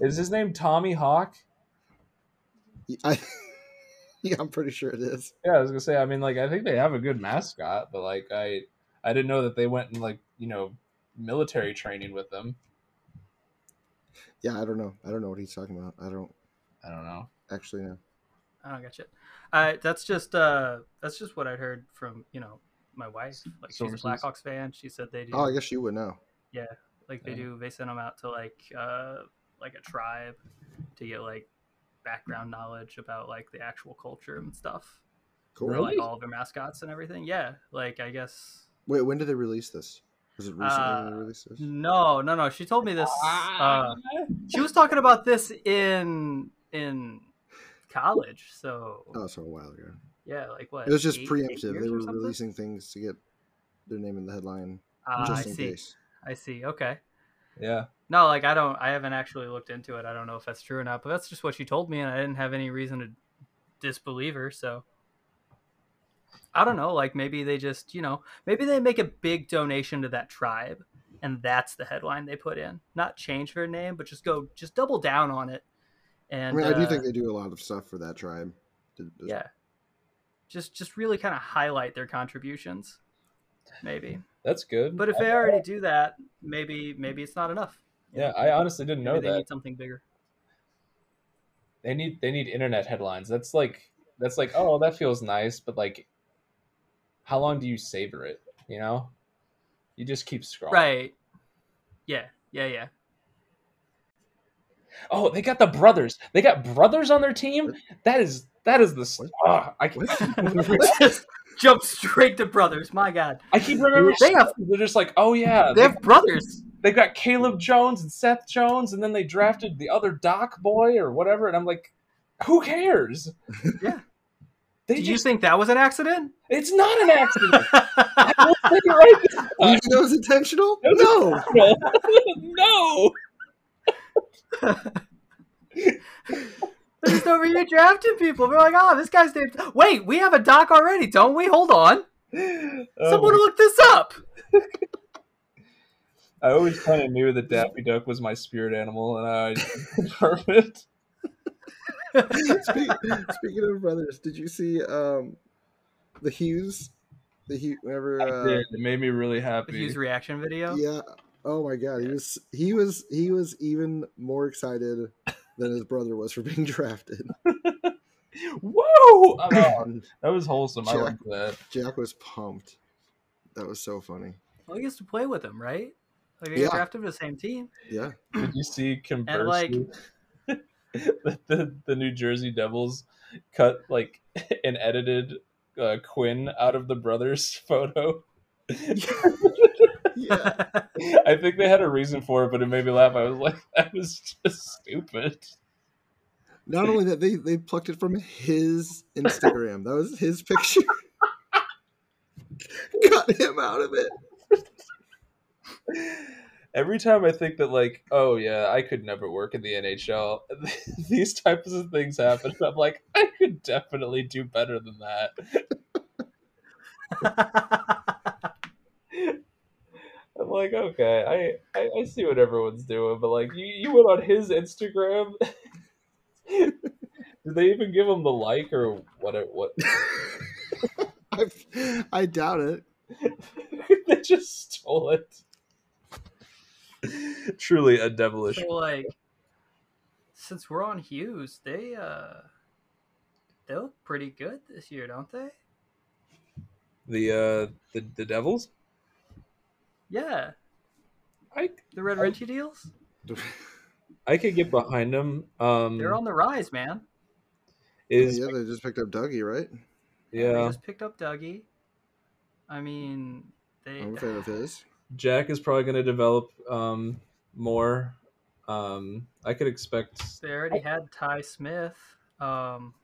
Is his name Tommy Hawk? I, yeah, I'm pretty sure it is. Yeah, I was gonna say. I mean, like, I think they have a good mascot, but like, I I didn't know that they went in like you know military training with them. Yeah, I don't know. I don't know what he's talking about. I don't I don't know. actually know. I don't get you. I that's just uh that's just what I heard from you know my wife. Like she's a Sources. Blackhawks fan. She said they do Oh, I guess you would know. Yeah, like they Yeah. do. They send them out to like uh like a tribe to get like background knowledge about like the actual culture and stuff. Cool. For, Really? Like all of their mascots and everything. Yeah. Like I guess Wait, when did they release this? Was it recently Uh, released this? no, no, no. She told me this. Uh, she was talking about this in in college. So Oh, so a while ago. yeah, like what? It was just eight- eight preemptive. years They were releasing things to get their name in the headline, I just in see. case. I see. Okay. yeah, No, like I don't. I haven't actually looked into it. I don't know if that's true or not. But that's just what she told me, and I didn't have any reason to disbelieve her. So I don't know. Like maybe they just, you know, maybe they make a big donation to that tribe, and that's the headline they put in. Not change their name, but just go, just double down on it. I And mean, I do uh, think they do a lot of stuff for that tribe. To- to- yeah, just just really kind of highlight their contributions, maybe. that's good. But if they already do that, maybe maybe it's not enough. Yeah, I honestly didn't know Maybe they that need something bigger. they need they need internet headlines. That's like that's like oh that feels nice, but like, how long do you savor it? You know, you just keep scrolling. Right. Yeah. Yeah. Yeah. Oh, they got the brothers. They got brothers on their team. That is that is the What? ah, I can Let's just jump straight to brothers. My God, I keep remembering They have- they're just like oh yeah they they, have brothers. They got Caleb Jones and Seth Jones, and then they drafted the other Dach boy or whatever, and I'm like, who cares? Yeah. They Do you think that was an accident? it's not an accident. I will say it right this You time. think that was intentional? It was No. no. They're just over here drafting people. We're like, oh, this guy's named. Wait, we have a Dach already, don't we? Hold on. Oh Someone my- look this up. I always kind of knew that Daffy Duck was my spirit animal, and I confirm it. Speak, speaking of brothers, did you see um, the Hughes? The Hughes, whenever. I Uh, did. It made me really The happy. Hughes reaction video. yeah. Oh my god, he was he was he was even more excited than his brother was for being drafted. Whoa! Oh, that was wholesome. I Jack- like that. Jack was pumped. That was so funny. Well, he gets to play with him, right? Like, they Yeah. get drafted to the same team. Yeah. Did you see conversely like- the, the the New Jersey Devils cut like an edited uh, Quinn out of the brothers photo? Yeah. I think they had a reason for it, but it made me laugh. I was like, that was just stupid. Not only that, they they plucked it from his Instagram. That was his picture. Cut him out of it. Every time I think that, like, oh yeah, I could never work in the NHL, these types of things happen. I'm like, I could definitely do better than that. I'm like, okay, I, I, I see what everyone's doing, but like, you, you went on his Instagram. Did they even give him the like or what? What? I, I doubt it. they just stole it. Truly a devilish. so like, since we're on Hughes, they uh, they look pretty good this year, don't they? The uh, the the Devils. Yeah, I the Red I- Richie deals. I could get behind them. Um, They're on the rise, man. is yeah, they just picked up Dougie, right? Yeah, They yeah. just picked up Dougie. I mean, they. I'm a fan of his. Jack is probably going to develop um, more. Um, I could expect They already had Ty Smith. Um,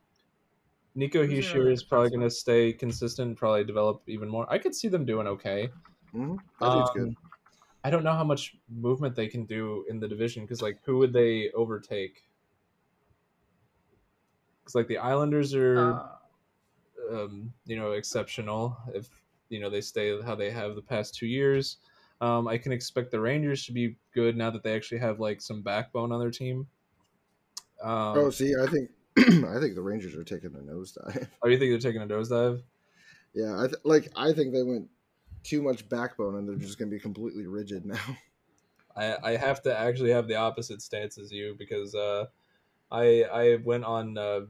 Nico Who's their Hischier other is probably going to stay consistent, probably develop even more. I could see them doing okay. hmm That dude's good. Um, I don't know how much movement they can do in the division because, like, who would they overtake? Because, like, the Islanders are, uh, um, you know, exceptional if you know they stay how they have the past two years. Um, I can expect the Rangers to be good now that they actually have like some backbone on their team. Um, oh, see, I think I think the Rangers are taking a nosedive. oh, you think they're taking a nosedive? Yeah, I th- like I think they went too much backbone, and they're just going to be completely rigid now. I, I have to actually have the opposite stance as you because uh, I I went on uh,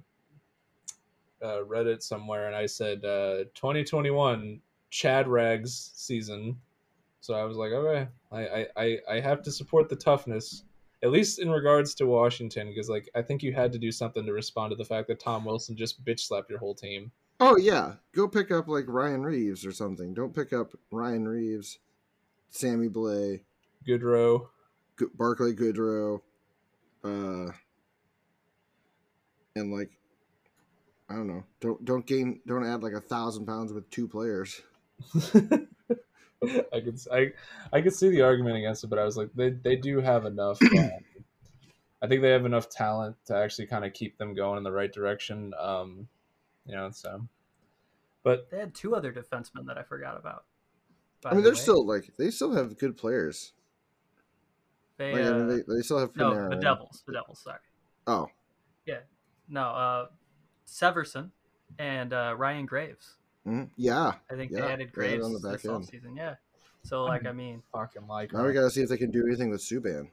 uh, Reddit somewhere and I said uh, 2021 Chad Rags season. So I was like, okay, I, I, I, I have to support the toughness, at least in regards to Washington, because like I think you had to do something to respond to the fact that Tom Wilson just bitch slapped your whole team. Oh yeah, go pick up like Ryan Reaves or something. Don't pick up Ryan Reaves, Sammy Blais, Goodrow, G- Barclay Goodrow, uh, and like I don't know. Don't don't gain. Don't add like a thousand pounds with two players. I could I I could see the argument against it, but I was like, they they do have enough. um, I think they have enough talent to actually kind of keep them going in the right direction. Um, you know, so. But they had two other defensemen that I forgot about. I mean, the they're way. still like they still have good players. They, Like, I mean, uh, they, they still have no, Panarin. the Devils. The Devils. Sorry. Oh, Yeah. No, uh, Severson and uh, Ryan Graves. Mhm. yeah. I think Yeah, they added they added Graves on the back this end. offseason. Yeah. So like I mean, fucking like Now we got to see if they can do anything with Subban.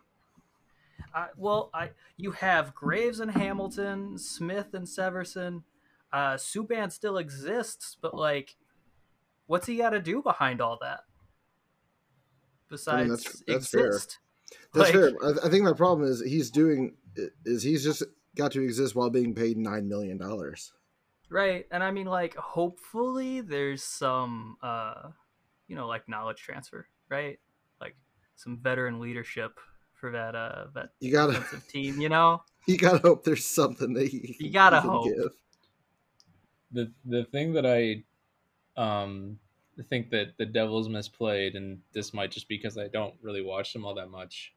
I, well I you have Graves and Hamilton, Smith and Severson. Uh, Subban still exists, but like, what's he got to do behind all that? Besides that's- that's fair. That's Like- fair. I, I think my problem is he's doing is he's just got to exist while being paid nine million dollars. Right. And I mean like hopefully there's some uh you know like knowledge transfer, right? Like some veteran leadership for that uh that You gotta defensive team, you know? you gotta hope there's something that he, You gotta can hope. give. the the thing that I um think that the Devils misplayed, and this might just because I don't really watch them all that much.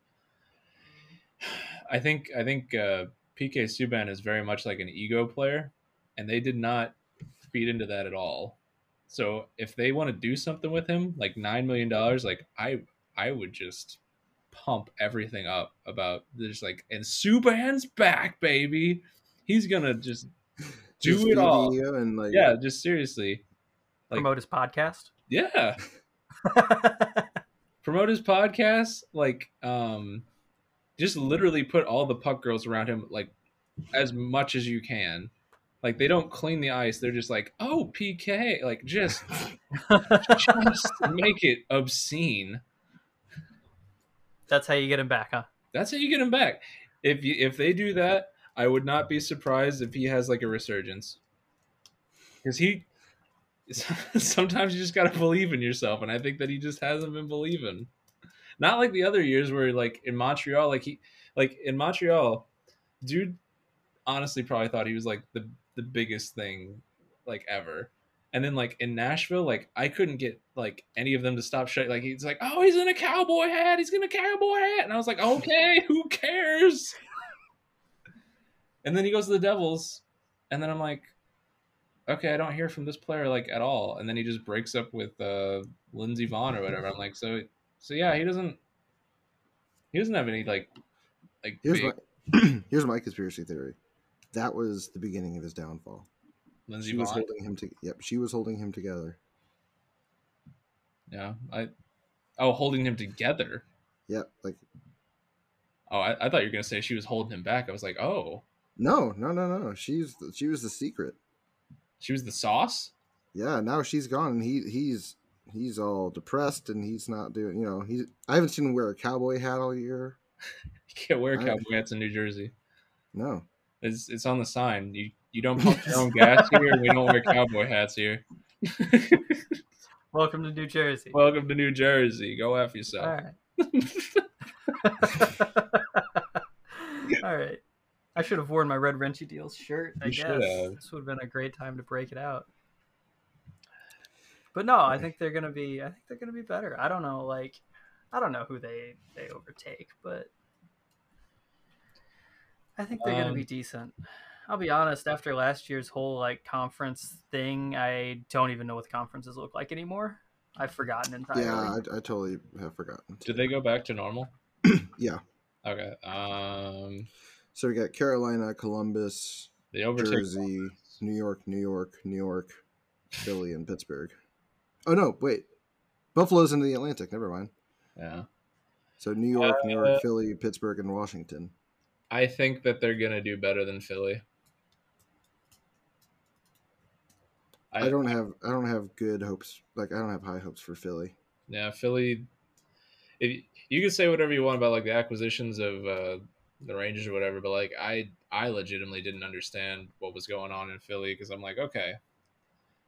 I think I think uh, PK Subban is very much like an ego player, and they did not feed into that at all. So if they want to do something with him, like nine million dollars, like I I would just pump everything up about there's like and Subban's back, baby. He's gonna just do Just it all. and like Yeah, just seriously. Like- Promote his podcast. Yeah. Promote his podcast. Like, um, just literally put all the puck girls around him, like, as much as you can. Like, they don't clean the ice. They're just like, oh, PK. Like, just, just make it obscene. That's how you get him back, huh? That's how you get him back. If you if they do that, I would not be surprised if he has like a resurgence. Because he sometimes you just gotta believe in yourself, and I think that he just hasn't been believing. Not like the other years where like in Montreal, like he like in Montreal, dude honestly probably thought he was like the the biggest thing like ever. And then like in Nashville, like I couldn't get like any of them to stop shut. Like he's like, oh, he's in a cowboy hat. He's in a cowboy hat, and I was like, okay, who cares? And then he goes to the Devils, and then I'm like, okay, I don't hear from this player like at all. And then he just breaks up with uh, Lindsey Vonn or whatever. I'm like, so so yeah, he doesn't he doesn't have any like like Here's big my here's my conspiracy theory. That was the beginning of his downfall. Lindsey She was holding him to yep, she was holding him together. Yeah, I oh holding him together. Yep, like Oh, I, I thought you were gonna say she was holding him back. I was like, oh, no, no, no, no. She's the, she was the secret. she was the sauce. Yeah, now she's gone and he he's he's all depressed and he's not doing. You know, he's. I haven't seen him wear a cowboy hat all year. You can't wear cowboy hats in New Jersey. No, It's it's on the sign. You you don't pump your own gas here, we don't wear cowboy hats here. Welcome to New Jersey. Welcome to New Jersey. Go F yourself. All right. All right. I should have worn my Red Wrenchy Deals shirt. I You guess should have. this would have been a great time to break it out. But no, I think they're gonna be. I think they're gonna be better. I don't know. Like, I don't know who they they overtake, but I think they're gonna Um, be decent. I'll be honest. After last year's whole like conference thing, I don't even know what the conferences look like anymore. I've forgotten entirely. yeah, I, I totally have forgotten. Did they go back to normal? Yeah. Okay. Um, So we got Carolina, Columbus, they overtook. Jersey, New York, New York, New York, Philly, and Pittsburgh. Oh no, wait. Buffalo's in the Atlantic. Never mind. Yeah. So New York, New Uh, York, Philly, Pittsburgh, and Washington. I think that they're gonna do better than Philly. I don't have I don't have good hopes. Like I don't have high hopes for Philly. Yeah, Philly. If you can say whatever you want about like the acquisitions of uh, the Rangers or whatever, but like I, I legitimately didn't understand what was going on in Philly because I'm like, okay,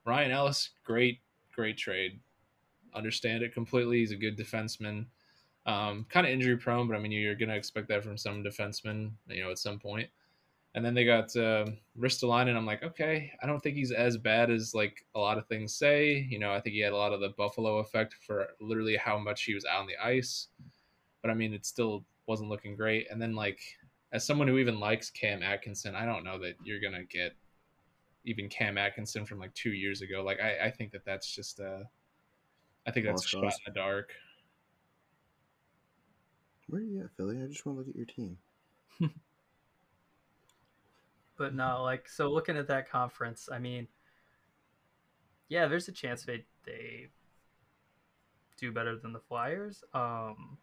Ryan Ellis, great, great trade. Understand it completely. He's a good defenseman. Um, kind of injury prone, but I mean, you're gonna expect that from some defensemen, you know, at some point. And then they got uh, Ristolainen. I'm like, okay, I don't think he's as bad as like a lot of things say. You know, I think he had a lot of the Buffalo effect for literally how much he was out on the ice. But I mean, it still wasn't looking great. And then like, as someone who even likes Cam Atkinson, I don't know that you're gonna get even Cam Atkinson from like two years ago. Like, I, I think that that's just uh, I think that's Lost a shot in the dark. Where are you at, Philly? I just want to look at your team. but no, like so looking at that conference, I mean, yeah, there's a chance they they do better than the Flyers. Um,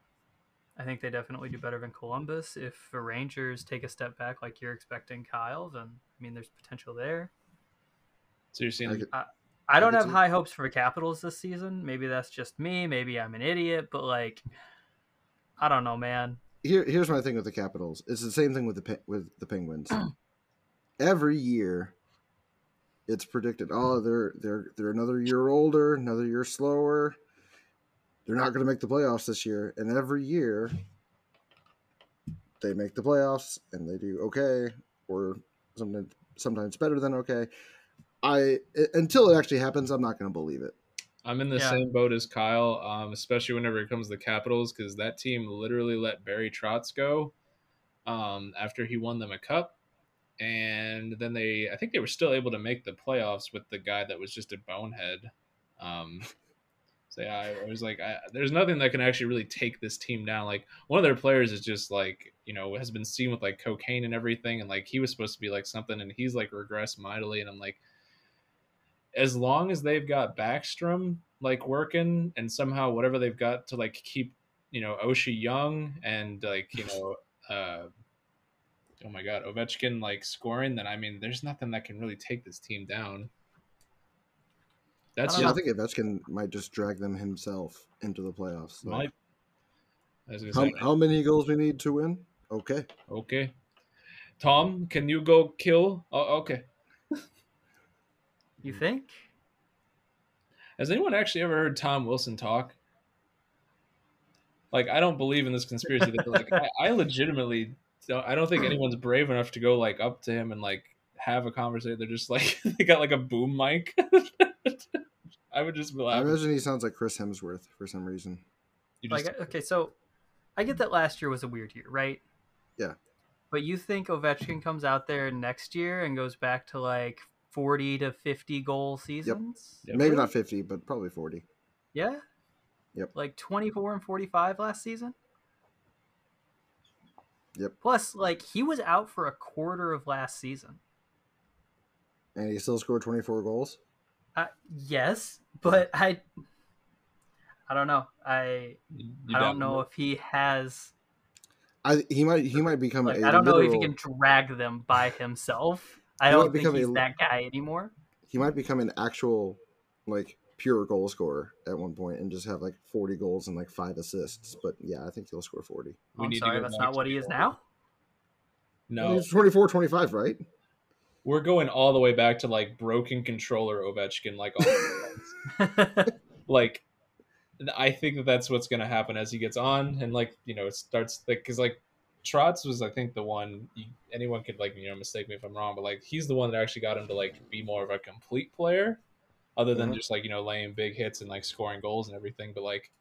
I think they definitely do better than Columbus. If the Rangers take a step back, like you're expecting, Kyle, then I mean, there's potential there. So you're seeing I could- I don't have high hopes for the Capitals this season. Maybe that's just me. Maybe I'm an idiot, but like, I don't know, man. Here, here's my thing with the Capitals. It's the same thing with the with the Penguins. Mm. Every year, it's predicted. Oh, they're they're they're another year older, another year slower. They're not going to make the playoffs this year, and every year they make the playoffs and they do okay, or sometimes sometimes better than okay. I i- until it actually happens, I'm not going to believe it. I'm in the Yeah. same boat as Kyle, um, especially whenever it comes to the Capitals, because that team literally let Barry Trotz go um, after he won them a cup, and then they, I think they were still able to make the playoffs with the guy that was just a bonehead. Um, so yeah, I was like, I, there's nothing that can actually really take this team down. Like one of their players is just like, you know, has been seen with like cocaine and everything, and like he was supposed to be like something, and he's like regressed mightily, and I'm like as long as they've got Backstrom like working and somehow whatever they've got to like keep you know Oshie young and like you know uh oh my god Ovechkin like scoring then I mean there's nothing that can really take this team down. That's I Yeah, I think Ovechkin might just drag them himself into the playoffs. Like, my. I was gonna how, how many goals we need to win? Okay. okay, Tom, can you go kill? Oh, okay. You hmm. think? Has anyone actually ever heard Tom Wilson talk? Like, I don't believe in this conspiracy. That, like, I, I legitimately, don't, I don't think anyone's brave enough to go like up to him and like have a conversation. They're just like they got like a boom mic. I would just be I imagine he sounds like Chris Hemsworth for some reason. You just, Like, okay, so I get that last year was a weird year, right? Yeah. But you think Ovechkin comes out there next year and goes back to like 40 to 50 goal seasons? Yep. Maybe not 50, but probably 40. Yeah? Yep. Like 24 and 45 last season? Yep. Plus, like, he was out for a quarter of last season. And he still scored 24 goals. Uh, yes, but I. I don't know. I you I doubt don't know him? if he has I he might he might become like a I don't know if he can drag them by himself. I don't think become a- he's that guy anymore. he might become an actual like pure goal scorer at one point and just have like 40 goals and like five assists. But yeah, I think he'll score 40. Oh, I'm sorry, that's not what he is now. No, he's 24, 25, right? We're going all the way back to like broken controller Ovechkin, like all like I think that that's what's going to happen as he gets on and like you know it starts like because like Trotz was I think the one anyone could like you know mistake me if I'm wrong, but like he's the one that actually got him to like be more of a complete player, other than mm-hmm. just like you know laying big hits and like scoring goals and everything. But like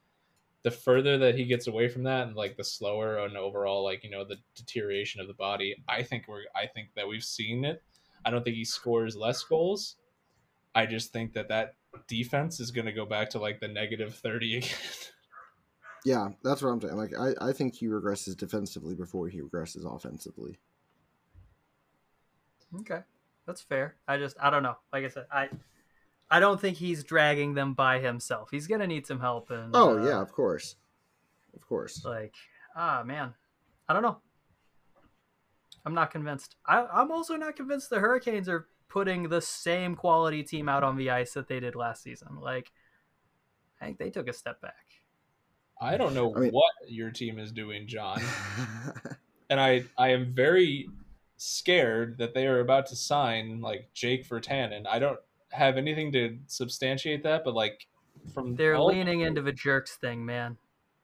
the further that he gets away from that and like the slower and overall like you know the deterioration of the body, I think we're I think that we've seen it. I don't think he scores less goals. I just think that that defense is going to go back to like the negative 30 again. Yeah, that's what I'm saying. Like, I, I think he regresses defensively before he regresses offensively. Okay, that's fair. I just, I don't know. Like I said, I, I don't think he's dragging them by himself. He's gonna need some help. And oh uh, yeah, of course, of course. Like, ah man, I don't know. I'm not convinced. I, I'm also not convinced the Hurricanes are putting the same quality team out on the ice that they did last season. Like, I think they took a step back. I don't know I mean, what your team is doing, John. and I, I am very scared that they are about to sign like Jake Virtanen. I don't have anything to substantiate that, but like from they're leaning the... into the jerks thing, man.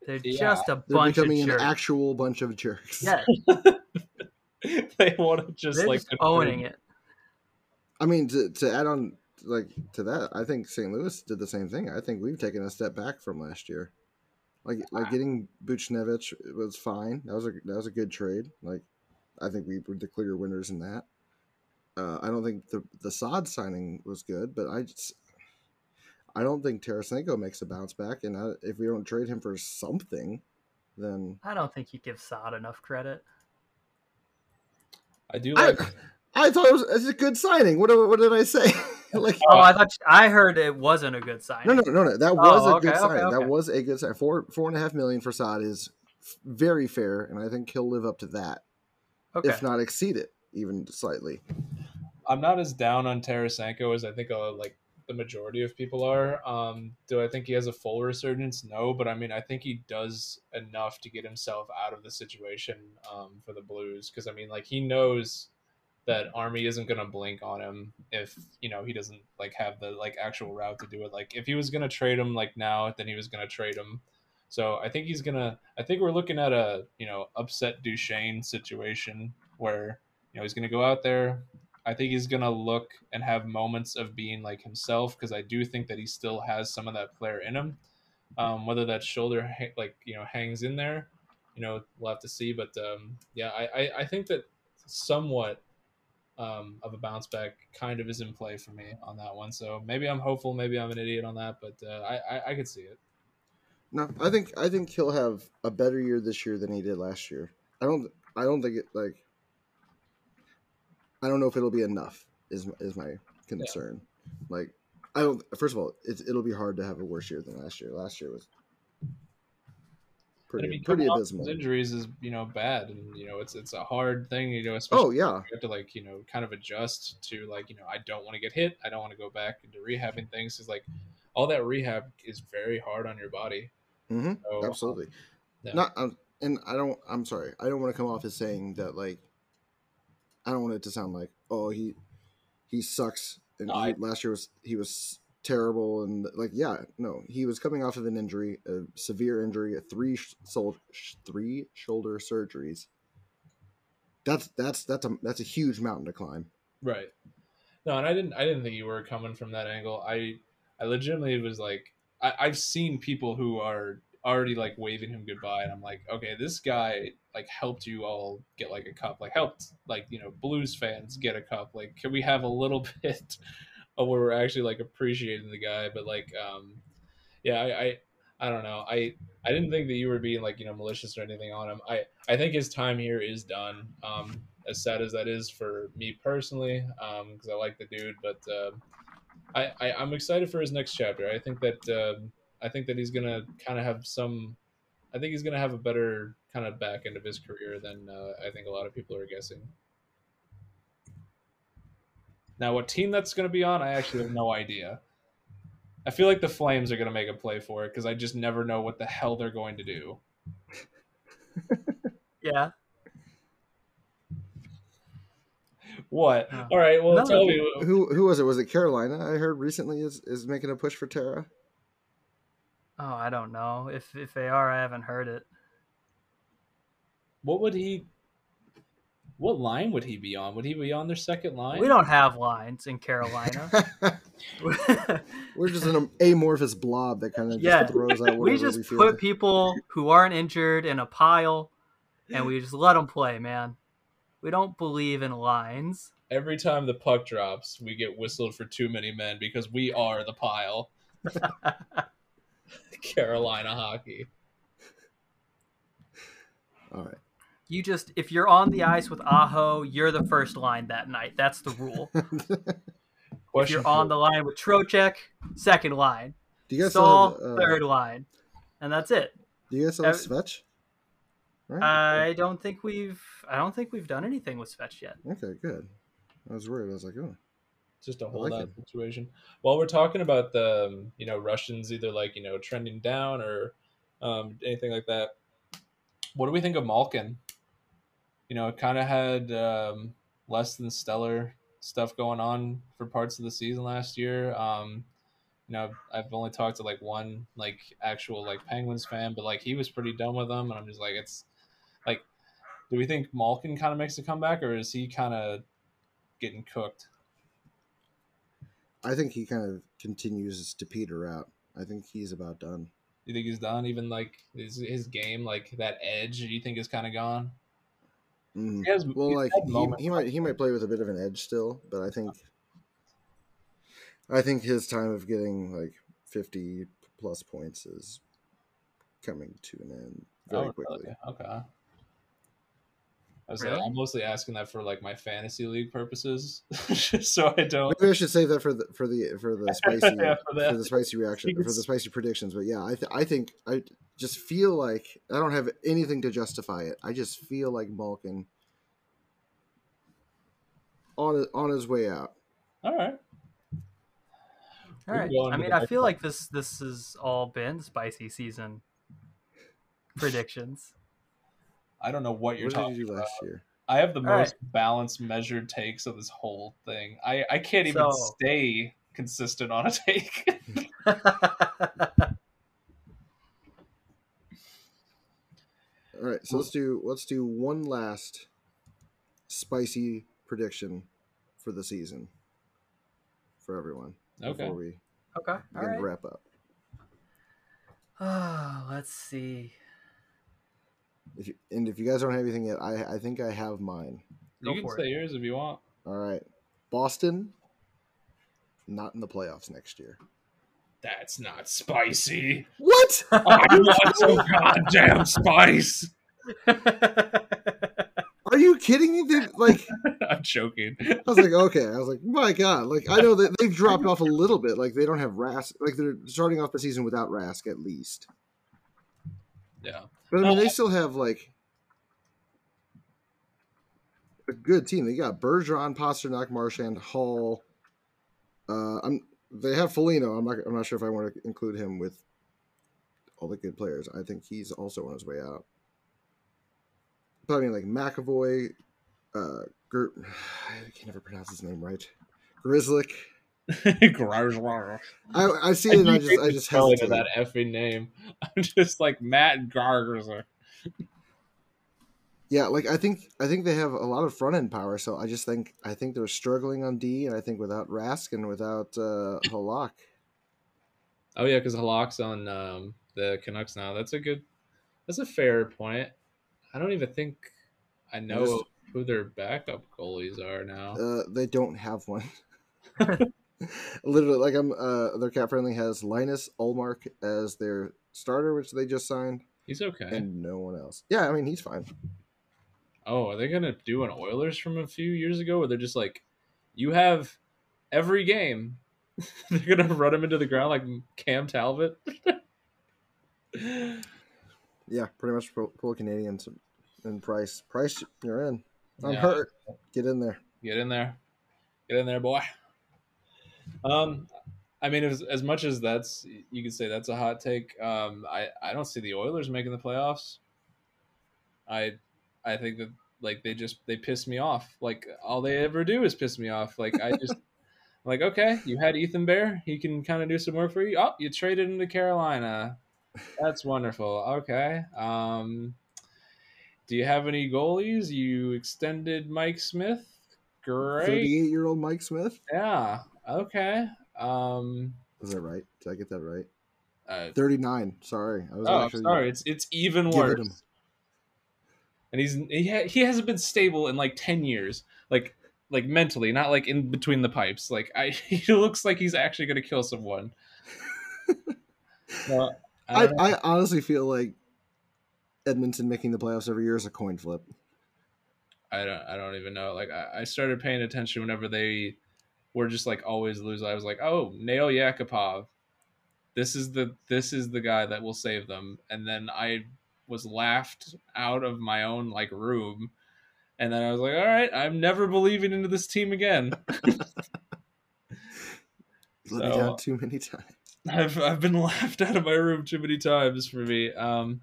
They're yeah. just a they're bunch becoming of jerks. an actual bunch of jerks. Yeah. they want to just they're like just owning it. I mean, to, to add on like to that, I think St. Louis did the same thing. I think we've taken a step back from last year. Like like getting Buchnevich was fine. That was a that was a good trade. Like I think we were the clear winners in that. Uh, I don't think the the Saad signing was good, but I just I don't think Tarasenko makes a bounce back. And I, if we don't trade him for something, then I don't think you give Saad enough credit. I do like. I, I thought it was, it was a good signing. What, what did I say? like, oh, I thought I heard it wasn't a good sign. No, no, no, no. That was oh, a okay, good signing. Okay, okay. That was a good sign. Four, four and a half million for Saad is very fair, and I think he'll live up to that, if not exceed it even slightly. I'm not as down on Tarasenko as I think uh, like the majority of people are. Um, do I think he has a full resurgence? No, but I mean, I think he does enough to get himself out of the situation um, for the Blues because I mean, like he knows that Army isn't gonna blink on him if you know he doesn't like have the like actual route to do it. Like if he was gonna trade him like now, then he was gonna trade him. So I think he's gonna. I think we're looking at a you know upset Duchene situation where you know he's gonna go out there. I think he's gonna look and have moments of being like himself because I do think that he still has some of that player in him. Um, whether that shoulder like you know hangs in there, you know we'll have to see. But um, yeah, I, I I think that somewhat um, of a bounce back kind of is in play for me on that one. So maybe I'm hopeful, maybe I'm an idiot on that, but uh, I, I, I could see it. No, I think I think he'll have a better year this year than he did last year. I don't I don't think it like I don't know if it'll be enough is is my concern. Yeah. Like I don't first of all, it's, it'll be hard to have a worse year than last year. Last year was pretty I mean, pretty abysmal. Injuries is you know bad, and you know it's it's a hard thing. You know, especially oh yeah, you have to like you know kind of adjust to like you know I don't want to get hit. I don't want to go back into rehabbing things. Is like all that rehab is very hard on your body. Mm-hmm. So, Absolutely. Um, yeah. Not um, and I don't. I'm sorry. I don't want to come off as saying that like. I don't want it to sound like oh he he sucks and no, he, I, last year was he was terrible and like yeah no he was coming off of an injury a severe injury a three sol- three shoulder surgeries. That's that's that's a that's a huge mountain to climb. Right. No and i didn't i didn't think you were coming from that angle. I i legitimately was like I, i've seen people who are already like waving him goodbye and i'm like okay this guy like helped you all get like a cup like helped like you know blues fans get a cup like can we have a little bit where we're actually like appreciating the guy. But like, um, yeah, I, I, I don't know. I I didn't think that you were being like you know malicious or anything on him. I I think his time here is done. Um, as sad as that is for me personally, um, because I like the dude, but uh, I, I I'm excited for his next chapter. I think that uh, I think that he's gonna kind of have some. I think he's gonna have a better kind of back end of his career than uh, I think a lot of people are guessing. Now, what team that's going to be on, I actually have no idea. I feel like the Flames are going to make a play for it because I just never know what the hell they're going to do. Yeah. What? All right. Well, No, tell me. Who who was it? Was it Carolina? I heard recently is is making a push for Terra. Oh, I don't know. If if they are, I haven't heard it. What would he? What line would he be on? Would he be on their second line? We don't have lines in Carolina. We're just an amorphous blob that kind of just Yeah. throws out whatever we we, just feel. put people who aren't injured in a pile, and we just let them play, man. We don't believe in lines. Every time the puck drops, we get whistled for too many men because we are the pile. Carolina hockey. All right. You just if you're on the ice with Aho, you're the first line that night. That's the rule. If you're on the line with Trocheck, second line. do you guys Staal, have, uh, third line. And that's it. Do you guys still have Uh, Svech? Right. I don't think we've I don't think we've done anything with Svech yet. okay, good. I was worried. I was like, oh, just a like holdout it. situation. While we're talking about the um, you know Russians either like you know trending down or um, anything like that, what do we think of Malkin? You know, it kind of had um, less than stellar stuff going on for parts of the season last year. Um, you know, I've only talked to like one like actual like Penguins fan, but like he was pretty done with them, and I'm just like, it's like, do we think Malkin kind of makes a comeback, or is he kind of getting cooked? I think he kind of continues to peter out. I think he's about done. You think he's done? Even like his, his game, like that edge, you think is kind of gone? Mm. He has, Well, like he, he might he might play with a bit of an edge still, but I think I think his time of getting like fifty plus points is coming to an end very Oh, quickly. really? Okay. I was Really? like, I'm mostly asking that for like my fantasy league purposes, just so I don't. Maybe I should save that for the for the for the spicy Yeah, for for, the spicy reaction for the spicy predictions. But yeah, I th- I think I just feel like I don't have anything to justify it. I just feel like Malkin on on his way out. All right. All We right. can go on I mean, I feel one. like this this has all been spicy season predictions. I don't know what you're What did talking you do about. last year? I have the All most balanced, measured takes of this whole thing. I I can't even So- stay consistent on a take. All right, so let's do let's do one last spicy prediction for the season for everyone okay. before we okay. Begin right. to wrap up. Oh, let's see. If you, and if you guys don't have anything yet, I I think I have mine. Go You can for say it. yours if you want. All right, Boston, not in the playoffs next year. That's not spicy. What? I want some goddamn spice. Are you kidding me? They, like I'm joking. I was like, okay. I was like, my god. Like I know that they've dropped off a little bit. Like they don't have Rask. Like they're starting off the season without Rask at least. Yeah. But I mean, they still have like a good team. They got Bergeron, Pastrnak, Marchand, Hall. Uh, I'm. They have Foligno. I'm not. I'm not sure if I want to include him with all the good players. I think he's also on his way out. But I mean, like McAvoy, uh, Gert, I can never pronounce his name right. Grizzlick. Garage. I, I see it and I just I just hesitate. that effing name. I'm just like Matt Gargerzer. Yeah, like I think I think they have a lot of front end power, so I just think I think they're struggling on D, and I think without Rask and without uh, Halak, Oh yeah, because Halak's on um, the Canucks now. That's a good. That's a fair point. I don't even think I know Just- who their backup goalies are now. uh, they don't have one. Literally, like I'm, uh, their CapFriendly has Linus Ullmark as their starter, which they just signed, He's okay. and no one else. Yeah, I mean he's fine. Oh, are they gonna do an Oilers from a few years ago, where they're just like, you have every game. they're gonna run him into the ground like Cam Talbot. Yeah, pretty much pull, Canadiens and Price. Price, you're in. I'm Yeah. hurt. Get in there. Get in there, get in there, boy. Um, I mean, as, as much as that's you could say that's a hot take. Um, I I don't see the Oilers making the playoffs. I I think that like they just they piss me off. Like all they ever do is piss me off. Like I just like okay, you had Ethan Bear, he can kind of do some work for you. Oh, you traded him to Carolina. That's wonderful. Okay. Um, do you have any goalies? You extended Mike Smith. Great. 38 year old Mike Smith. Yeah. Okay. Um, Is that right? Did I get that right? uh, 39. Sorry. I was oh, actually sorry. It's it's even it worse. him. And he's he ha- he hasn't been stable in like ten years. Like like mentally, not like in between the pipes. Like I, he looks like he's actually going to kill someone. I, I. I honestly feel like Edmonton making the playoffs every year is a coin flip. I don't I don't even know. Like I, I started paying attention whenever they were just like always lose. I was like, oh, Nail Yakupov. This is the this is the guy that will save them. And then I was laughed out of my own like room. And then I was like, all right, I'm never believing into this team again. Let me down too many times. I've I've been laughed out of my room too many times for me. Um,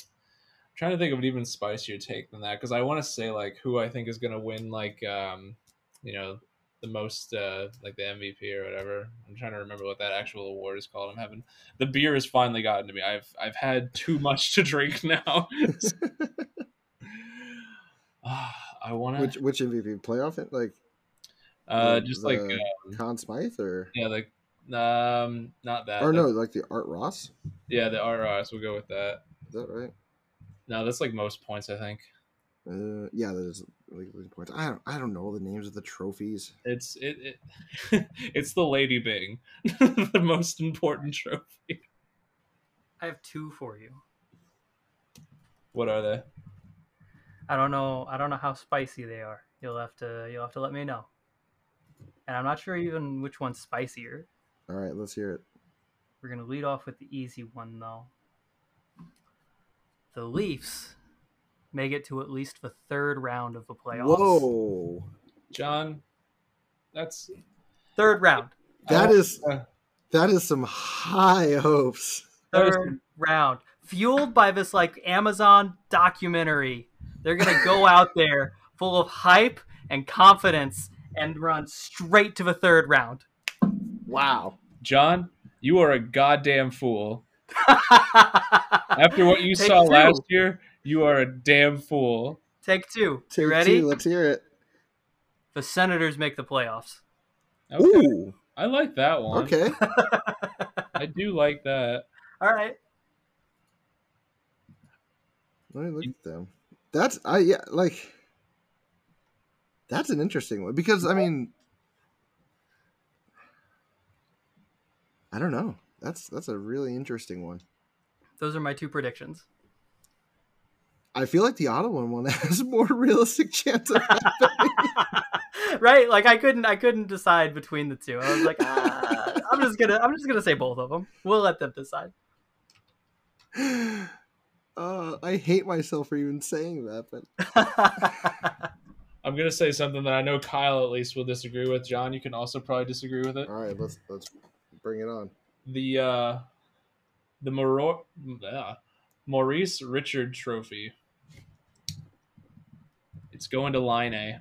I'm trying to think of an even spicier take than that because I want to say like who I think is gonna win like um, you know the most uh, like the MVP or whatever. I'm trying to remember what that actual award is called. I'm having the beer has finally gotten to me. I've I've had too much to drink now. Ah, I want which to which MVP playoff? it? Like uh, the- just like uh, Conn Smythe or yeah like um not that or like- no, like the Art Ross. yeah the Art Ross. we'll go with that. Is that right? No, that's like most points I think. Uh, yeah, that is like points. I don't I don't know the names of the trophies. It's it, it it's the Lady Byng, the most important trophy. I have two for you. What are they? I don't know. I don't know how spicy they are. You'll have to. You'll have to let me know. And I'm not sure even which one's spicier. All right, let's hear it. We're gonna lead off with the easy one though. The Leafs make it to at least the third round of the playoffs. Whoa, John, that's Third round. that I- is uh, that is some high hopes. Third round. Fueled by this like Amazon documentary. They're gonna go out there full of hype and confidence and run straight to the third round. Wow. John. You are a goddamn fool. After what you Take saw two. last year, you are a damn fool. Take two. Take you ready? two, let's hear it. The Senators make the playoffs. Okay. Ooh. I like that one. Okay. I do like that. All right. Let me look at them. That's I yeah like. That's an interesting one because I mean. I don't know. That's that's a really interesting one. Those are my two predictions. I feel like the Ottawa one has more realistic chance of happening. right? Like I couldn't I couldn't decide between the two. I was like, ah, I'm just gonna I'm just gonna say both of them. We'll let them decide. uh, I hate myself for even saying that, but I'm gonna say something that I know Kyle at least will disagree with. John, you can also probably disagree with it. all right, let's let's bring it on. the uh the Moro- uh, Maurice Richard Trophy. It's going to Laine.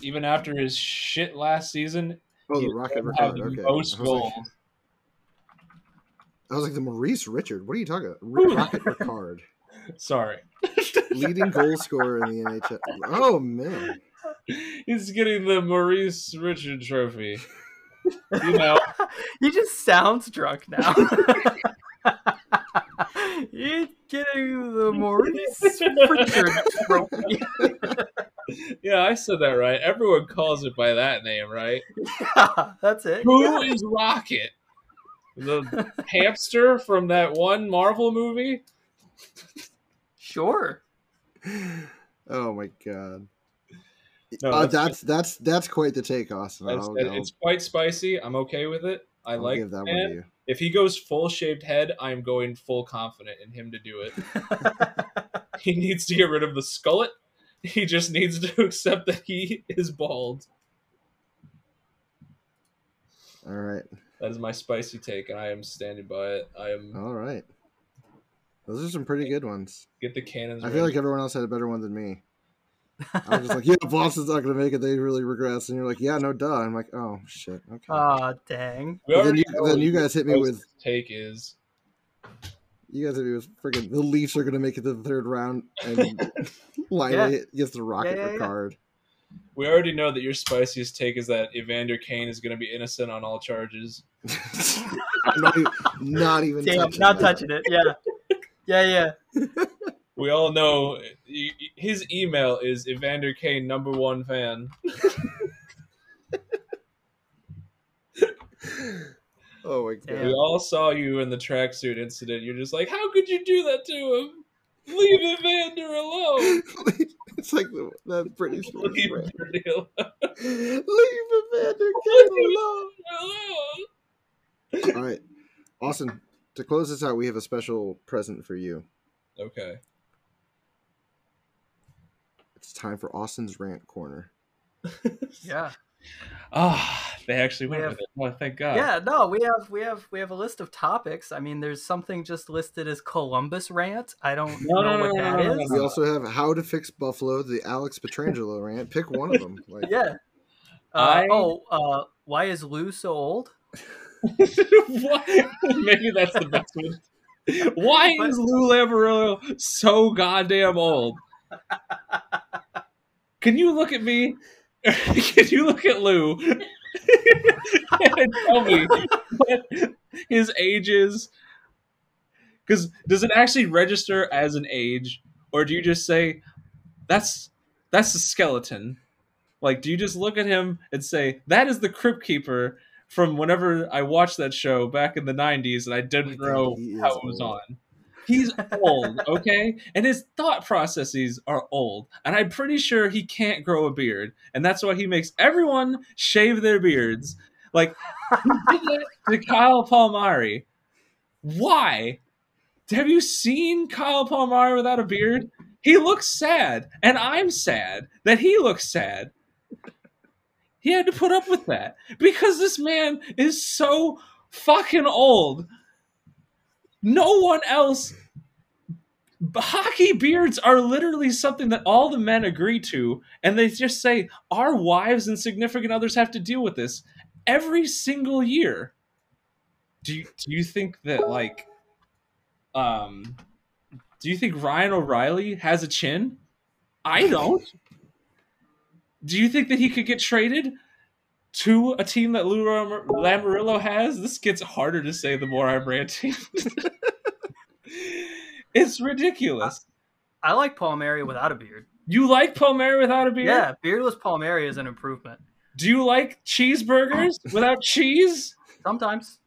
Even after his shit last season, Oh, the Rocket will have Ricard. the Okay. most I was, like, goals. I was like the Maurice Richard. What are you talking about? Rocket Ricard, Sorry, leading goal scorer in the NHL. Oh man, he's getting the Maurice Richard Trophy. You know, he just sounds drunk now. He's getting the Maurice Richard trophy. yeah, I said that right. Everyone calls it by that name, right? yeah, that's it. Who is Rocket? The hamster from that one Marvel movie? Sure. oh my god. No, uh, that's- that's that's that's quite the take, Austin. That's, I'll, that- I'll- it's quite spicy. I'm okay with it. I I'll like give that one to you. If he goes full shaved head, I'm going full confident in him to do it. He needs to get rid of the skullet. He just needs to accept that he is bald. All right. That is my spicy take, and I am standing by it. I am All right. Those are some pretty good ones. get the cannons. I feel like everyone else had a better one than me. I was just like, yeah, Boston's not going to make it. They really regress. And you're like, yeah, no, duh. I'm like, oh, shit. Okay. Aw, dang. Then you, then you guys hit me with, take is. you guys hit me with freaking, the Leafs are going to make it to the third round. And Lively gets the Rocket Yeah, yeah, yeah. card. We already know that your spiciest take is that Evander Kane is going to be innocent on all charges. Not even, not even Damn, touching not that. touching it. Yeah. Yeah, yeah. We all know his email is Evander Kane number one fan. Oh my god! We all saw you in the tracksuit incident. You're just like, how could you do that to him? Leave Evander alone. it's like the, that Britney Spears Leave rant. Evander alone. Leave Evander Kane alone. All right, Austin. To close this out, we have a special present for you. Okay. It's time for Austin's rant corner. Yeah. Ah, they actually went We with it. Oh, thank God. Yeah, no, we have we have we have a list of topics. I mean, there's something just listed as Columbus rant. I don't No, know no, what no, that no, no, is. no, We also have how to fix Buffalo, the Alex Pietrangelo rant. Pick one of them. Like, Yeah. Uh, I- Oh, uh, why is Lou so old? What? Maybe that's the best one. Why But- is Lou Lamoriello so goddamn old? Can you look at me? Can you look at Lou and tell me what his age is? Because does it actually register as an age, or do you just say that's that's a skeleton? Like, do you just look at him and say that is the crypt keeper from whenever I watched that show back in the '90s, and I didn't I know how it was on? He's old, okay, and his thought processes are old, and I'm pretty sure he can't grow a beard, and that's why he makes everyone shave their beards. Like he did to Kyle Palmieri. Why? Have you seen Kyle Palmieri without a beard? He looks sad, and I'm sad that he looks sad. He had to put up with that because this man is so fucking old. No one else. Hockey beards are literally something that all the men agree to, and they just say our wives and significant others have to deal with this every single year. Do you, do you think that like um do you think Ryan O'Reilly has a chin? I don't. Do you think that he could get traded to a team that Lou Lam- Lamoriello has? This gets harder to say the more I'm ranting. it's ridiculous. I like Palmieri without a beard. You like Palmieri without a beard? Yeah, beardless Palmieri is an improvement. Do you like cheeseburgers without cheese? Sometimes.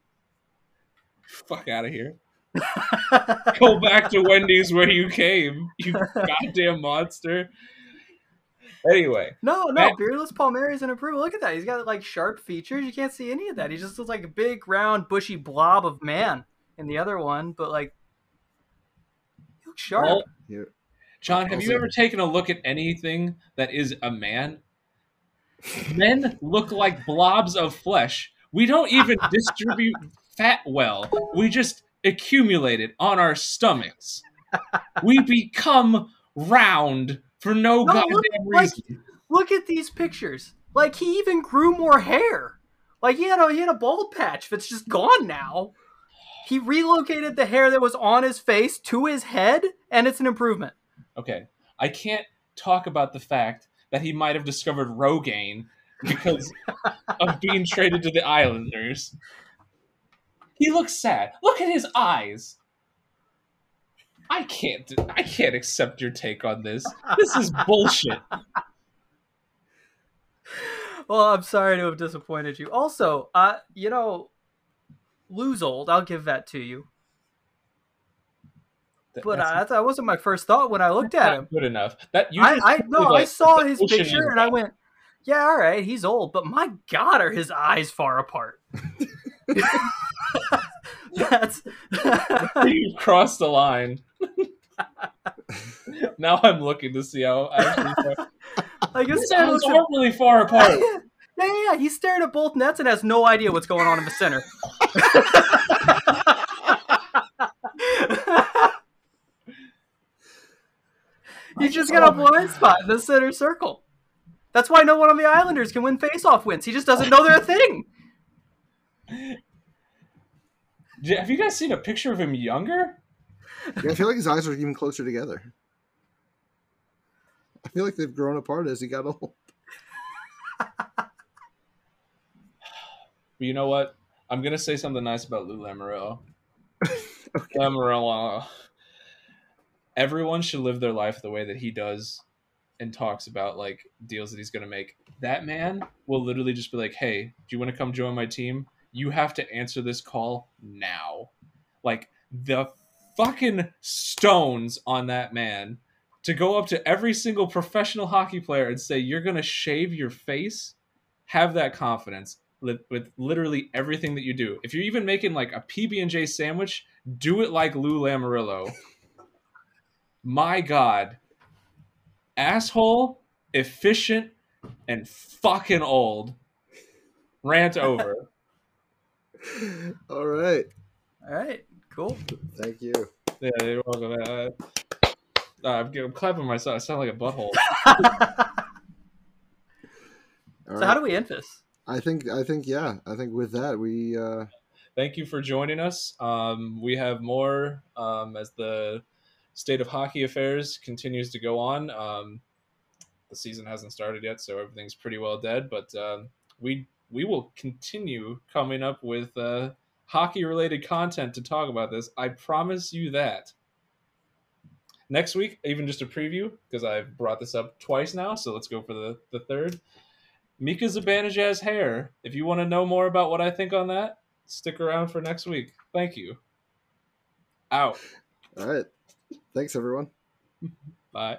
Fuck out of here. Go back to Wendy's where you came, you goddamn monster. Anyway, No, no, beardless Palmieri is an improvement. Look at that. He's got like sharp features. You can't see any of that. He just looks like a big, round, bushy blob of man in the other one, but like sharp. well, Here. John, have you Also- ever taken a look at anything that is a man? Men look like blobs of flesh. We don't even distribute fat well. We just accumulate it on our stomachs. We become round for no, No, goddamn look, like- reason. Look at these pictures. Like he even grew more hair. Like he had a he had a bald patch that's just gone now. He relocated the hair that was on his face to his head, and it's an improvement. Okay, I can't talk about the fact that he might have discovered Rogaine because of being traded to the Islanders. He looks sad. Look at his eyes. I can't. I can't accept your take on this. This is bullshit. Well, I'm sorry to have disappointed you. Also, uh, you know, Lou's old. I'll give that to you. But uh, that wasn't my first thought when I looked at him. good enough. That you I, I no, me I saw his picture and I went, "Yeah, all right, he's old, but my God, are his eyes far apart?" That's you crossed the line. now I'm looking to see how actually far. like His eyes are really far apart. Yeah, yeah, yeah. He's staring at both nets and has no idea what's going on in the center. He's just got a blind spot in the center circle. That's why no one on the Islanders can win faceoff wins. He just doesn't know they're a thing. Have you guys seen a picture of him younger? Yeah, I feel like his eyes are even closer together. I feel like they've grown apart as he got old. But you know what? I'm gonna say something nice about Lou Lamoriello. Okay. Everyone should live their life the way that he does and talks about like deals that he's gonna make. That man will literally just be like, "Hey, do you want to come join my team? You have to answer this call now." Like the fucking stones on that man to go up to every single professional hockey player and say, "You're gonna shave your face." Have that confidence with, with literally everything that you do. If you're even making like a PB and J sandwich, do it like Lou Lamoriello. My God, asshole, efficient, and fucking old. Rant over. All right. All right, cool. Thank you. yeah, you're welcome. Uh, uh, I'm, I'm clapping myself. I sound like a butthole. So right. how do we end this? I think I think yeah. I think with that we uh Thank you for joining us. Um, we have more um, as the state of hockey affairs continues to go on. Um, the season hasn't started yet, so everything's pretty well dead. But um, we we will continue coming up with uh, hockey related content to talk about this. I promise you that. Next week, even just a preview because I've brought this up twice now, so let's go for the the third. Mika Zibanejad's hair. If you want to know more about what I think on that, stick around for next week. Thank you. Out. all right. Thanks everyone. Bye.